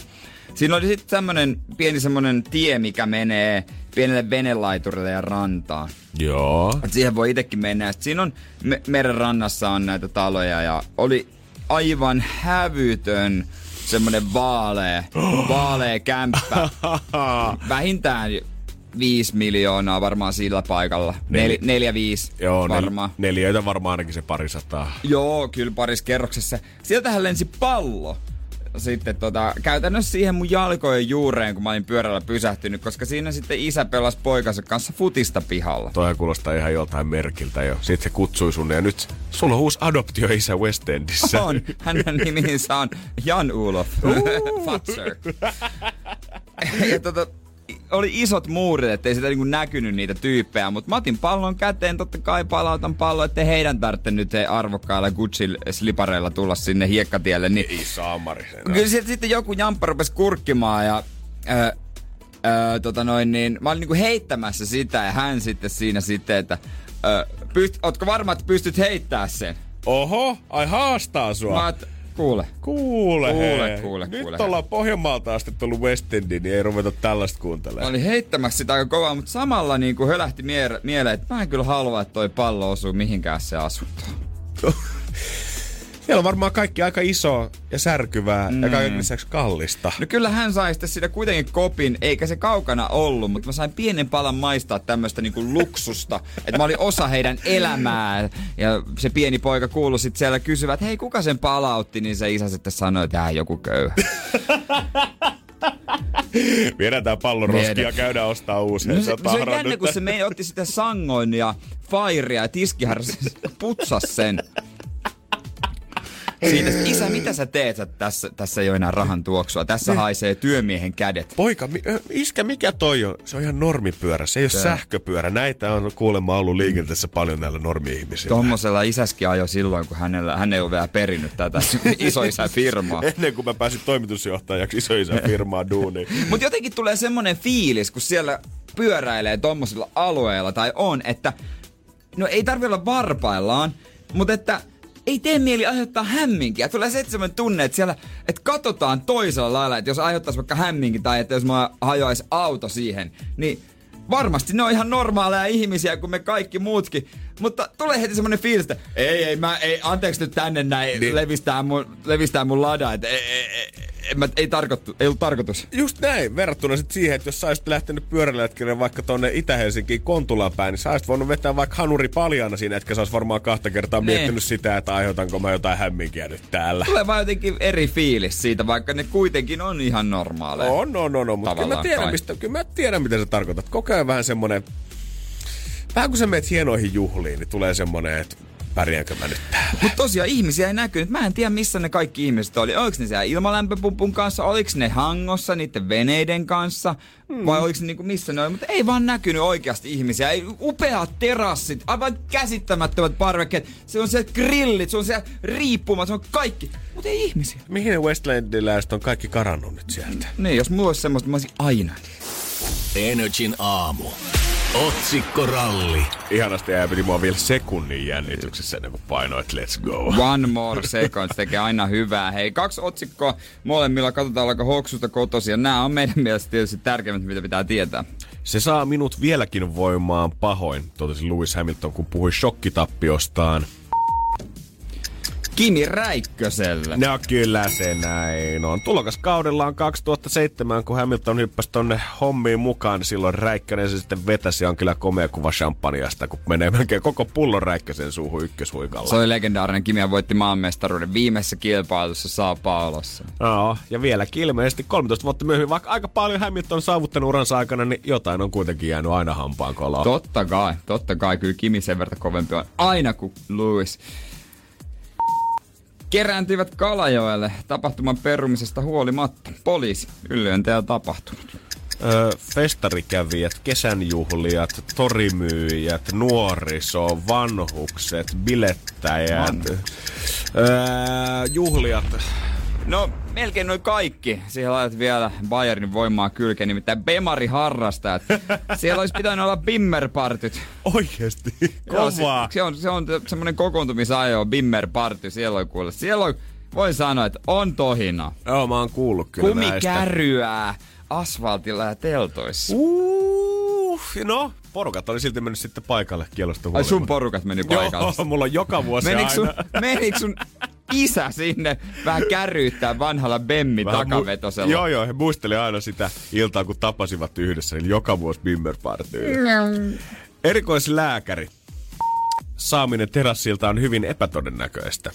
siinä oli sitten semmonen pieni semmonen tie, mikä menee pienelle venelaiturille ja rantaan. Joo. Et siihen voi itsekin mennä. Sit siinä on me- meren rannassa on näitä taloja ja oli aivan hävytön semmonen vaalea, *gasps* vaalea kämppä. *laughs* Vähintään viisi miljoonaa varmaan sillä paikalla. Nel, Nel- neljä, viisi Joo, varmaan. nel- neljöitä varmaan ainakin se parisataa. Joo, kyllä parissa kerroksessa. Sieltähän lensi pallo. Sitten tota, käytännössä siihen mun jalkojen juureen, kun mä olin pyörällä pysähtynyt, koska siinä sitten isä pelasi poikansa kanssa futista pihalla. Toihan kuulostaa ihan joltain merkiltä jo. Sitten se kutsui sun ja nyt sulla on uusi adoptioisä West Endissä. On. Hänen niminsä on Jan Ulof. *laughs* Fatser. *laughs* ja tota, oli isot muurit, ettei sitä niinku näkynyt niitä tyyppejä, mutta mä otin pallon käteen, totta kai palautan pallon, ettei heidän tarvitse nyt arvokkailla Gucci-slipareilla tulla sinne hiekkatielle. Niin Ei saamari. Kyllä sieltä sitten joku jamppa rupesi kurkkimaan ja ö, ö, tota noin, niin, mä olin niinku heittämässä sitä ja hän sitten siinä sitten, että ö, pyst, ootko varma, että pystyt heittää sen? Oho, ai haastaa sua. Mä kuule. Kuule, Kuule, hei. kuule, Nyt kuule, ollaan Pohjanmaalta asti tullut West Endiin, niin ei ruveta tällaista Mä kuuntelemaan. olin heittämässä sitä aika kovaa, mutta samalla niin kuin hölähti mie- mieleen, että mä en kyllä halua, että toi pallo osuu mihinkään se asuntoon. *laughs* Siellä on varmaan kaikki aika iso ja särkyvää mm. ja kaiken lisäksi kallista. No kyllä hän sai sitten siitä kuitenkin kopin, eikä se kaukana ollut, mutta mä sain pienen palan maistaa tämmöistä niinku luksusta, että mä olin osa heidän elämää. Ja se pieni poika kuului sitten siellä kysyvät, että hei kuka sen palautti, niin se isä sitten sanoi, että jää joku köyhä. *laughs* Viedään tää pallon roskia ja käydään ostaa uusia. No se, se, on jännä, kun se meni, otti sitä sangoin ja fairia ja tiskiharras putsas sen. siitä, että isä, mitä sä teet? Sä, tässä, tässä ei ole enää rahan tuoksua. Tässä haisee työmiehen kädet. Poika, mi- iskä, mikä toi on? Se on ihan normipyörä, se ei ole sähköpyörä. Näitä on kuulemma ollut liikenteessä paljon näillä normi-ihmisillä. Tommosella isäskin ajo silloin, kun hänellä, hän ei ole vielä perinnyt tätä *laughs* isoisän firmaa. Ennen kuin mä pääsin toimitusjohtajaksi isoisän firmaa *laughs* duuniin. Mutta jotenkin tulee semmonen fiilis, kun siellä pyöräilee tommosilla alueilla tai on, että no ei tarvi olla varpaillaan, mutta että ei tee mieli aiheuttaa hämminkiä. Tulee se semmoinen tunne, että siellä, että katsotaan toisella lailla, että jos aiheuttaisi vaikka hämminki tai että jos mä hajoaisi auto siihen, niin varmasti ne on ihan normaaleja ihmisiä kuin me kaikki muutkin. Mutta tulee heti semmonen fiilis, että ei, ei, mä, ei, anteeksi nyt tänne näin, niin. levistää, mun, levistää mun lada, että ei, ei, ei, mä, ei, tarkoittu, ei ollut tarkoitus. Just näin, verrattuna sit siihen, että jos sä olisit lähtenyt pyöräilijätkille vaikka tonne Itä-Helsinkiin Kontulaan päin, niin sä olisit voinut vetää vaikka hanuri paljana siinä, etkä sä olisi varmaan kahta kertaa Nee. miettinyt sitä, että aiheutanko mä jotain hämminkiä nyt täällä. Tulee vaan jotenkin eri fiilis siitä, vaikka ne kuitenkin on ihan normaaleja. On, on, on, on. mutta kyllä mä, tiedän, kai. mistä, kyllä mä tiedän, mitä sä tarkoitat. Koko ajan vähän semmonen, vähän kun sä meet hienoihin juhliin, niin tulee semmonen, että pärjäänkö mä nyt täällä. Mutta tosiaan ihmisiä ei näkynyt. Mä en tiedä, missä ne kaikki ihmiset oli. Oliko ne siellä ilmalämpöpumpun kanssa, oliko ne hangossa niiden veneiden kanssa, hmm. vai oliko ne niinku missä ne oli. Mutta ei vaan näkynyt oikeasti ihmisiä. Ei, upeat terassit, aivan käsittämättömät parvekkeet. Se on siellä grillit, se on siellä riippumat, se on kaikki. Mutta ei ihmisiä. Mihin ne Westlandiläiset on kaikki karannut nyt sieltä? Niin, jos mulla olisi semmoista, mä olisin aina. Energin aamu. Otsikkoralli. Ihanasti ja piti mua vielä sekunnin jännityksessä ennen kuin painoit let's go. One more seconds tekee aina hyvää. Hei, kaksi otsikkoa molemmilla. Katsotaan, ollaanko hoksusta kotosia. Nämä on meidän mielestä tietysti tärkeimmät, mitä pitää tietää. Se saa minut vieläkin voimaan pahoin, totesi Lewis Hamilton, kun puhui shokkitappiostaan. Kimi Räikköselle. No kyllä se näin on. Tulokas kaudellaan 2007, kun Hamilton hyppäsi tonne hommiin mukaan, niin silloin Räikkönen se sitten vetäsi on kyllä komea kuva champagneasta, kun menee melkein koko pullon Räikkösen suuhun ykköshuikalla. Se oli legendaarinen. Kimi voitti maanmestaruuden viimeisessä kilpailussa Sao Paulossa. Joo, ja vieläkin ilmeisesti 13 vuotta myöhemmin, vaikka aika paljon Hamilton on saavuttanut uransa aikana, niin jotain on kuitenkin jäänyt aina hampaan koloon. Totta kai, totta kai. Kyllä Kimi sen verran kovempi on aina kuin Lewis. Kerääntyivät Kalajoelle tapahtuman perumisesta huolimatta. Poliisi, ylilyöntejä on tapahtunut. Öö, festarikävijät, kesänjuhlijat, torimyyjät, nuoriso, vanhukset, bilettäjät, öö, juhlijat. No, melkein noin kaikki. Siihen laitat vielä Bayernin voimaa kylkeen, nimittäin Bemari harrastajat. *laughs* Siellä olisi pitänyt olla Bimmerpartyt. Oikeesti, Joo, se, kovaa. se, on, se on semmoinen kokoontumisajo, Bimmerparty. Siellä on kuule. Siellä on, voin sanoa, että on tohina. Joo, mä oon kuullut kyllä Kumi näistä. kärryää asfaltilla ja teltoissa. Uh, no, porukat oli silti mennyt sitten paikalle kielosta Ai huolimatta. sun porukat meni paikalle. Joo, *laughs* mulla on joka vuosi Menikö aina. sun, menikö sun isä sinne vähän kärryyttää vanhalla Bemmi Vähän mu- takavetosella? Joo, joo, he muisteli aina sitä iltaa, kun tapasivat yhdessä, eli joka vuosi Bimmer Erikoislääkäri. Saaminen terassilta on hyvin epätodennäköistä.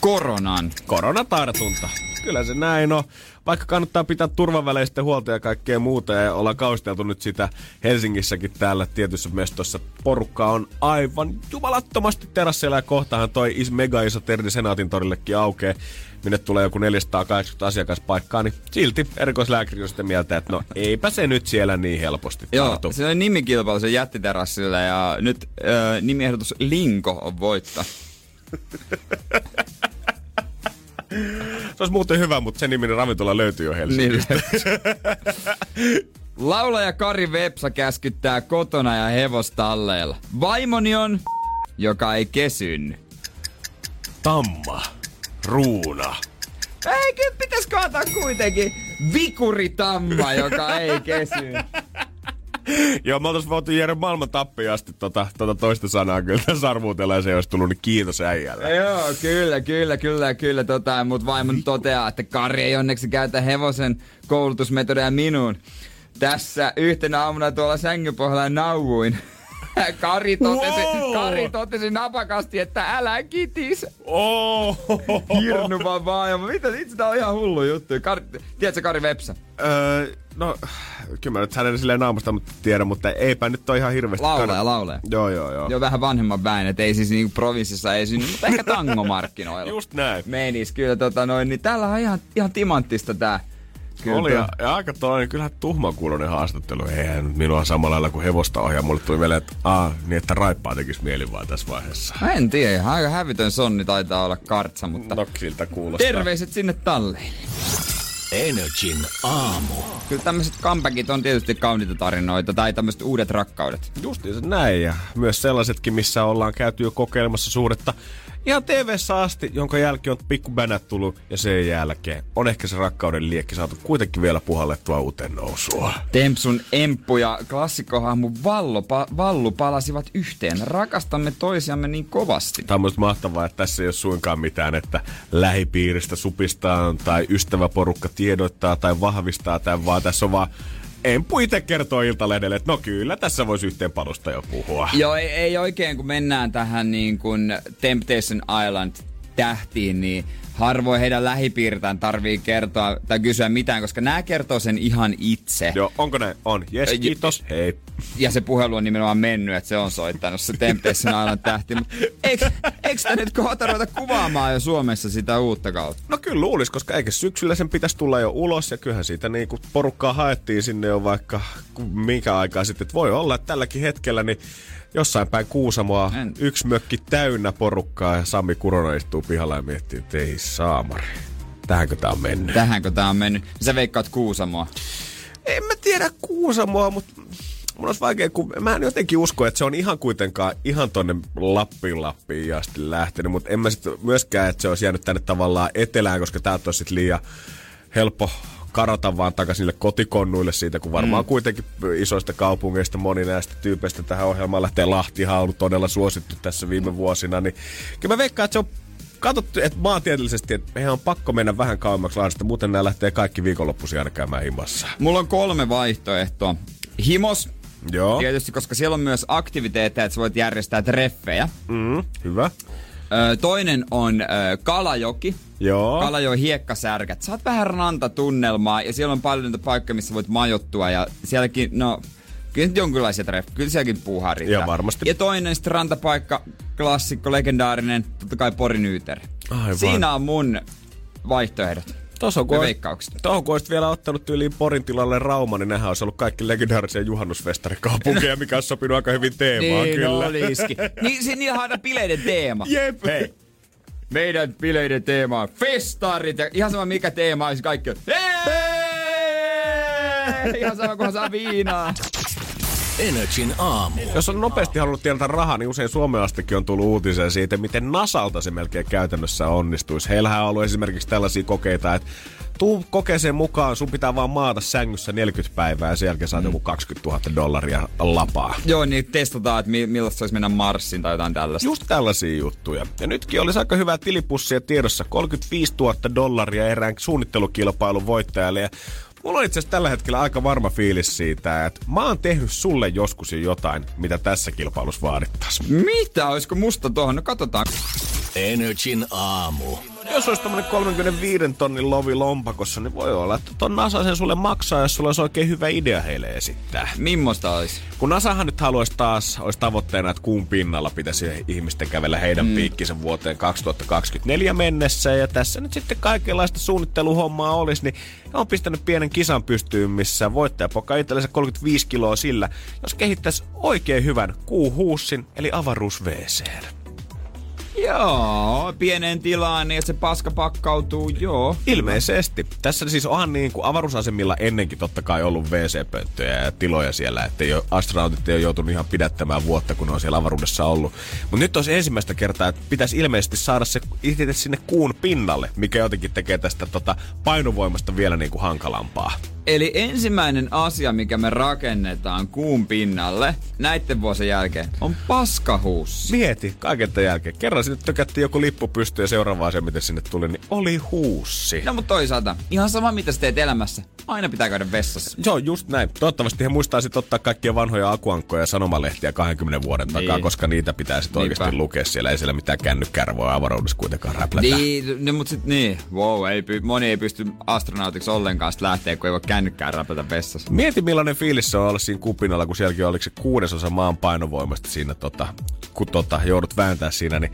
Koronan. Koronatartunta. Kyllä se näin on. Vaikka kannattaa pitää turvaväleistä huolta ja kaikkea muuta ja ollaan kausteltu nyt sitä Helsingissäkin täällä tietyssä mestossa. Porukka on aivan jumalattomasti terassilla ja kohtahan toi is mega iso terni Senaatin torillekin aukee minne tulee joku 480 asiakaspaikkaa, niin silti erikoislääkäri on sitä mieltä, että no eipä se nyt siellä niin helposti Joo, tartu. se on nimikilpailu se jättiterassilla ja nyt ö, nimiehdotus Linko on voittaa. *laughs* Se olisi muuten hyvä, mutta sen niminen ravintola löytyy jo Helsingistä. Niin. *laughs* Laulaja Kari Vepsa käskyttää kotona ja hevostalleilla. Vaimoni on, joka ei kesynny. Tamma. Ruuna. Eikö pitäis kaataa kuitenkin vikuritamma, joka ei kesy. *laughs* *laughs* Joo, me oltais voitu jäädä maailman tappiin asti tota, tota toista sanaa kyllä tässä arvuutella se olisi tullut, niin kiitos äijälle. Joo, kyllä, kyllä, kyllä, kyllä. Tota, mut vaimon toteaa, että Kari ei onneksi käytä hevosen koulutusmetodeja minuun. Tässä yhtenä aamuna tuolla sängyn pohjalla nauuin. *laughs* *laughs* Kari totesi, Wow. Kari totesi napakasti, että älä kitis. Oh. Hirnuva vaan. Ja mitä, itse tää on ihan hullu juttu. Kari, tiedätkö Kari Vepsä? Öö, no, kyllä mä nyt hänen silleen naamasta mutta tiedän, mutta eipä nyt ole ihan hirveästi. Laulaja, kannat- laulaja. Joo, joo, joo. Jo vähän vanhemman väen, että ei siis niinku provinssissa esiinny, mutta ehkä *laughs* tangomarkkinoilla. Just näin. Menis kyllä tota noin, niin täällä on ihan, ihan timanttista tää. Kyllä Oli tuo- ja, ja aika toinen, kyllähän tuhman kuulonen haastattelu. Eihän minua samalla lailla kuin hevosta ohjaa. Mulle tuli vielä, että aa, niin että raippaa tekisi mieli vaan tässä vaiheessa. Mä en tiedä, aika hävytön sonni taitaa olla kartsa, mutta No, siltä kuulostaa. terveiset sinne talleille. Energin aamu. Kyllä tämmöiset comebackit on tietysti kauniita tarinoita tai tämmöiset uudet rakkaudet. Justiinsa näin ja myös sellaisetkin, missä ollaan käyty jo kokeilemassa suuretta ihan tv asti, jonka jälkeen on pikkubänät tullut ja sen jälkeen on ehkä se rakkauden liekki saatu kuitenkin vielä puhallettua uuteen nousua. Tempsun Emppu ja klassikkohahmo Vallo, pa- Vallu palasivat yhteen. Rakastamme toisiamme niin kovasti. Tämä on myös mahtavaa, että tässä ei ole suinkaan mitään, että lähipiiristä supistaan tai ystäväporukka tiedoittaa tai vahvistaa tämän, vaan tässä on vaan Empu itse kertoo Iltalehdelle, että no kyllä, tässä voisi yhteen palusta jo puhua. Joo, ei, ei oikein kun mennään tähän niin kuin Temptation Island tähtiin, niin harvoin heidän lähipiiritään tarvii kertoa tai kysyä mitään, koska nämä kertoo sen ihan itse. Joo, onko näin? On. Jes, kiitos. Hei. Ja se puhelu on nimenomaan mennyt, että se on soittanut se Temptation *laughs* Island tähti. Eikö, eikö nyt kohta ruveta kuvaamaan jo Suomessa sitä uutta kautta? No kyllä luulis, koska eikä syksyllä sen pitäisi tulla jo ulos ja kyllähän siitä niinku porukkaa haettiin sinne jo vaikka minkä aikaa sitten. Et voi olla, että tälläkin hetkellä niin jossain päin Kuusamoa En- yksi mökki täynnä porukkaa ja Sami Kuronen istuu pihalla ja miettii, että ei saamari. Tähänkö tää on mennyt? Tähänkö tää on mennyt? Sä veikkaat Kuusamoa. En mä tiedä Kuusamoa, mutta mun olisi vaikea, kun mä en jotenkin usko, että se on ihan kuitenkaan ihan tonne Lappiin Lappiin asti lähtenyt, mutta en mä sit myöskään, että se olisi jäänyt tänne tavallaan etelään, koska täältä olisi sit liian helppo karata vaan takaisin niille kotikonnuille siitä, kun varmaan mm. kuitenkin isoista kaupungeista moni näistä tyypeistä tähän ohjelmaan lähtee. Lahtihan on ollut todella suosittu tässä viime vuosina, niin kyllä mä veikkaan, että se on katsottu, että maantieteellisesti, että meidän on pakko mennä vähän kauemmaksi Lahdesta, muuten nämä lähtee kaikki viikonloppuisin aina käymään himassa. Mulla on kolme vaihtoehtoa. Himos, Joo. tietysti, koska siellä on myös aktiviteetteja, että sä voit järjestää treffejä. Mm, hyvä. Toinen on Kalajoki. Joo. Kalajoen hiekkasärkät. Saat vähän rantatunnelmaa ja siellä on paljon niitä paikkoja, missä voit majoittua ja sielläkin, no, kyllä nyt jonkinlaisia treffejä. Kyllä sielläkin puuhaa riittää. Ja varmasti. Ja toinen sitten rantapaikka, klassikko, legendaarinen, totta kai Porin Yyter. Aivan. Siinä on mun vaihtoehdot. Tuossa on, kun veikkaukset. Tuohon kun olisit vielä ottanut tyyliin Porin tilalle Rauma, niin nehän olisi ollut kaikki legendaarisia juhannusfestarikaupunkeja, mikä olisi sopinut aika hyvin teemaan niin, kyllä. olisikin. *laughs* niin, siinä on aina bileiden teema. Jep. Hei, meidän bileiden teema on festarit ja ihan sama mikä teema olisi kaikki on. Hei! Ihan sama kunhan saa viinaa. Energin aamu. Jos on nopeasti halunnut tienata rahaa, niin usein Suomen astikin on tullut uutisia siitä, miten Nasalta se melkein käytännössä onnistuisi. Heillähän on ollut esimerkiksi tällaisia kokeita, että tuu kokeeseen mukaan, sun pitää vaan maata sängyssä 40 päivää ja sen jälkeen saat joku 20 000 dollaria lapaa. Joo, niin testataan, että mi- millaista se olisi mennä Marsiin tai jotain tällaista. Just tällaisia juttuja. Ja nytkin olisi aika hyvää tilipussia tiedossa. 35 000 dollaria erään suunnittelukilpailun voittajalle. Ja mulla on itse asiassa tällä hetkellä aika varma fiilis siitä, että mä oon tehnyt sulle joskus jo jotain, mitä tässä kilpailussa vaadittaisiin. Mitä? Olisiko musta tuohon? No katsotaan. Energin aamu. Jos olisi tämmönen 35 tonnin lovi lompakossa, niin voi olla, että ton NASA sen sulle maksaa, jos sulla olisi oikein hyvä idea heille esittää. Mimmosta olisi? Kun NASAhan nyt haluaisi taas, olisi tavoitteena, että kuun pinnalla pitäisi ihmisten kävellä heidän mm. piikkinsä vuoteen 2024 mennessä. Ja tässä nyt sitten kaikenlaista suunnitteluhommaa olisi, niin on pistänyt pienen kisan pystyyn, missä voittaja pokaa itsellensä 35 kiloa sillä, jos kehittäisi oikein hyvän kuuhuussin, eli avaruus WC. Joo, pieneen tilaan niin, että se paska pakkautuu, joo. Ilmeisesti. Tässä siis onhan niin kuin avaruusasemilla ennenkin totta kai ollut WC-pönttöjä ja tiloja siellä, että ole, astronautit ei ole joutunut ihan pidättämään vuotta, kun ne on siellä avaruudessa ollut. Mutta nyt olisi ensimmäistä kertaa, että pitäisi ilmeisesti saada se itse sinne kuun pinnalle, mikä jotenkin tekee tästä tota painovoimasta vielä niin kuin hankalampaa. Eli ensimmäinen asia, mikä me rakennetaan kuun pinnalle näiden vuosien jälkeen, on paskahuussi. Mieti, kaiken tämän jälkeen. Kerran sinne tökättiin joku lippu pystyyn ja seuraava asia, miten sinne tuli, niin oli huussi. No mutta toisaalta, ihan sama mitä sä teet elämässä, Aina pitää käydä vessassa. Joo, just näin. Toivottavasti he muistaa sitten ottaa kaikkia vanhoja akuankkoja ja sanomalehtiä 20 vuuden niin. takaa, koska niitä pitää sitten oikeasti lukea siellä. Ei siellä mitään kännykkärvoa avaruudessa kuitenkaan räplätä. Niin, no, mutta sitten niin, wow, ei, moni ei pysty astronautiksi ollenkaan lähteä, kun ei voi kännykkää räplätä vessassa. Mieti millainen fiilis se on olla siinä kupinalla, kun sielläkin oliko se kuudesosa maan painovoimasta siinä, tota, kun tota, joudut vääntää siinä, niin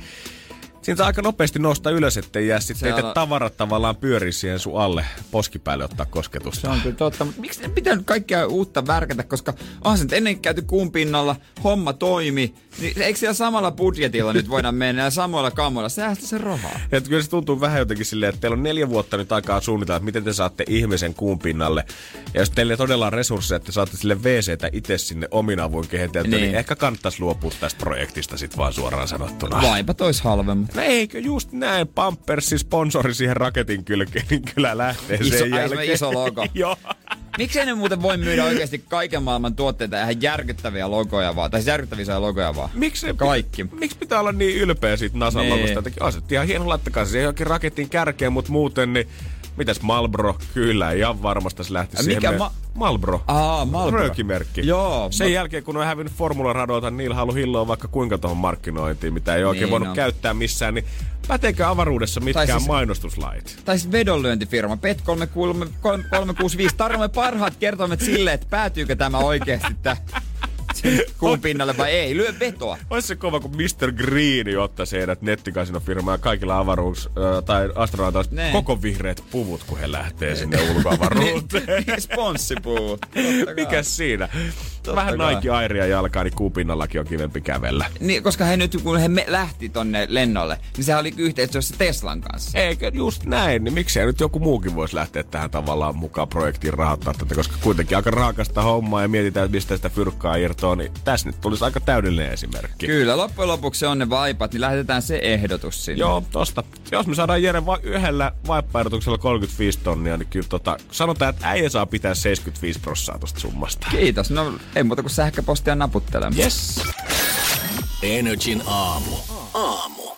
Siinä aika nopeasti nousta ylös, ettei jää sitten on... tavarat tavallaan pyöri siihen sun alle poskipäälle ottaa kosketusta. Se on kyllä totta, mutta miksi ne pitää nyt kaikkea uutta värkätä, koska onhan se ennen käyty kuun pinnalla, homma toimi, niin eikö siellä samalla budjetilla nyt voida mennä ja samoilla kammoilla säästä se rahaa? Ja kyllä se tuntuu vähän jotenkin silleen, että teillä on neljä vuotta nyt aikaa suunnitella, että miten te saatte ihmisen kuun pinnalle. Ja jos teillä ei todella on resursseja, että te saatte sille WCtä itse sinne omin avuin niin. niin ehkä kannattaisi luopua tästä projektista sitten vaan suoraan sanottuna. Vaipa tois halvemmat. No eikö just näin, Pampersin sponsori siihen raketin kylkeen, niin kyllä lähtee iso, sen jälkeen. Iso logo. *laughs* Joo. Miksi ne muuten voi myydä oikeasti kaiken maailman tuotteita ja ihan järkyttäviä logoja vaan? Tai siis järkyttäviä logoja vaan? Miksi, Kaikki. Miksi pitää olla niin ylpeä siitä NASA niin. logosta? On se ihan hieno, laittakaa se johonkin raketin kärkeen, mutta muuten niin Mitäs Malbro? Kyllä, ihan varmasti se lähti siihen. Mikä ma- Malbro. Aa, Malbro. Röökimerkki. Joo. Sen ma- jälkeen, kun on hävinnyt formularadolta, niillä halu hilloa vaikka kuinka tuohon markkinointiin, mitä ei oikein niin, voinut no. käyttää missään, niin päteekö avaruudessa mitkään siis, mainostuslait? Tai siis vedonlyöntifirma PET 365 tarjoamme parhaat kertoimet sille, että päätyykö tämä oikeasti kuun pinnalle vai ei. Lyö vetoa. Olisi se kova, kun Mr. Green ottaisi heidät nettikasinofirmaa ja kaikilla avaruus- äh, tai astronautoilla koko vihreät puvut, kun he lähtee sinne ulkoavaruuteen. *laughs* Sponssipuvut. Mikä siinä? Totta Vähän Nike Airia jalkaa, niin kuupinnallakin on kivempi kävellä. Niin, koska he nyt, kun he lähti tonne lennolle, niin sehän oli yhteistyössä Teslan kanssa. Eikö just näin, niin miksei nyt joku muukin voisi lähteä tähän tavallaan mukaan projektiin rahoittaa tätä, koska kuitenkin aika raakasta hommaa ja mietitään, että mistä sitä fyrkkaa irtoa, niin tässä nyt tulisi aika täydellinen esimerkki. Kyllä, loppujen lopuksi on ne vaipat, niin lähetetään se ehdotus sinne. Joo, tosta. Jos me saadaan Jere va- yhdellä vaippaehdotuksella 35 tonnia, niin kyllä tota, sanotaan, että äijä saa pitää 75 prossaa tosta summasta. Kiitos. No ei muuta kuin sähköpostia naputtelemaan. Yes. Energin aamu. Aamu.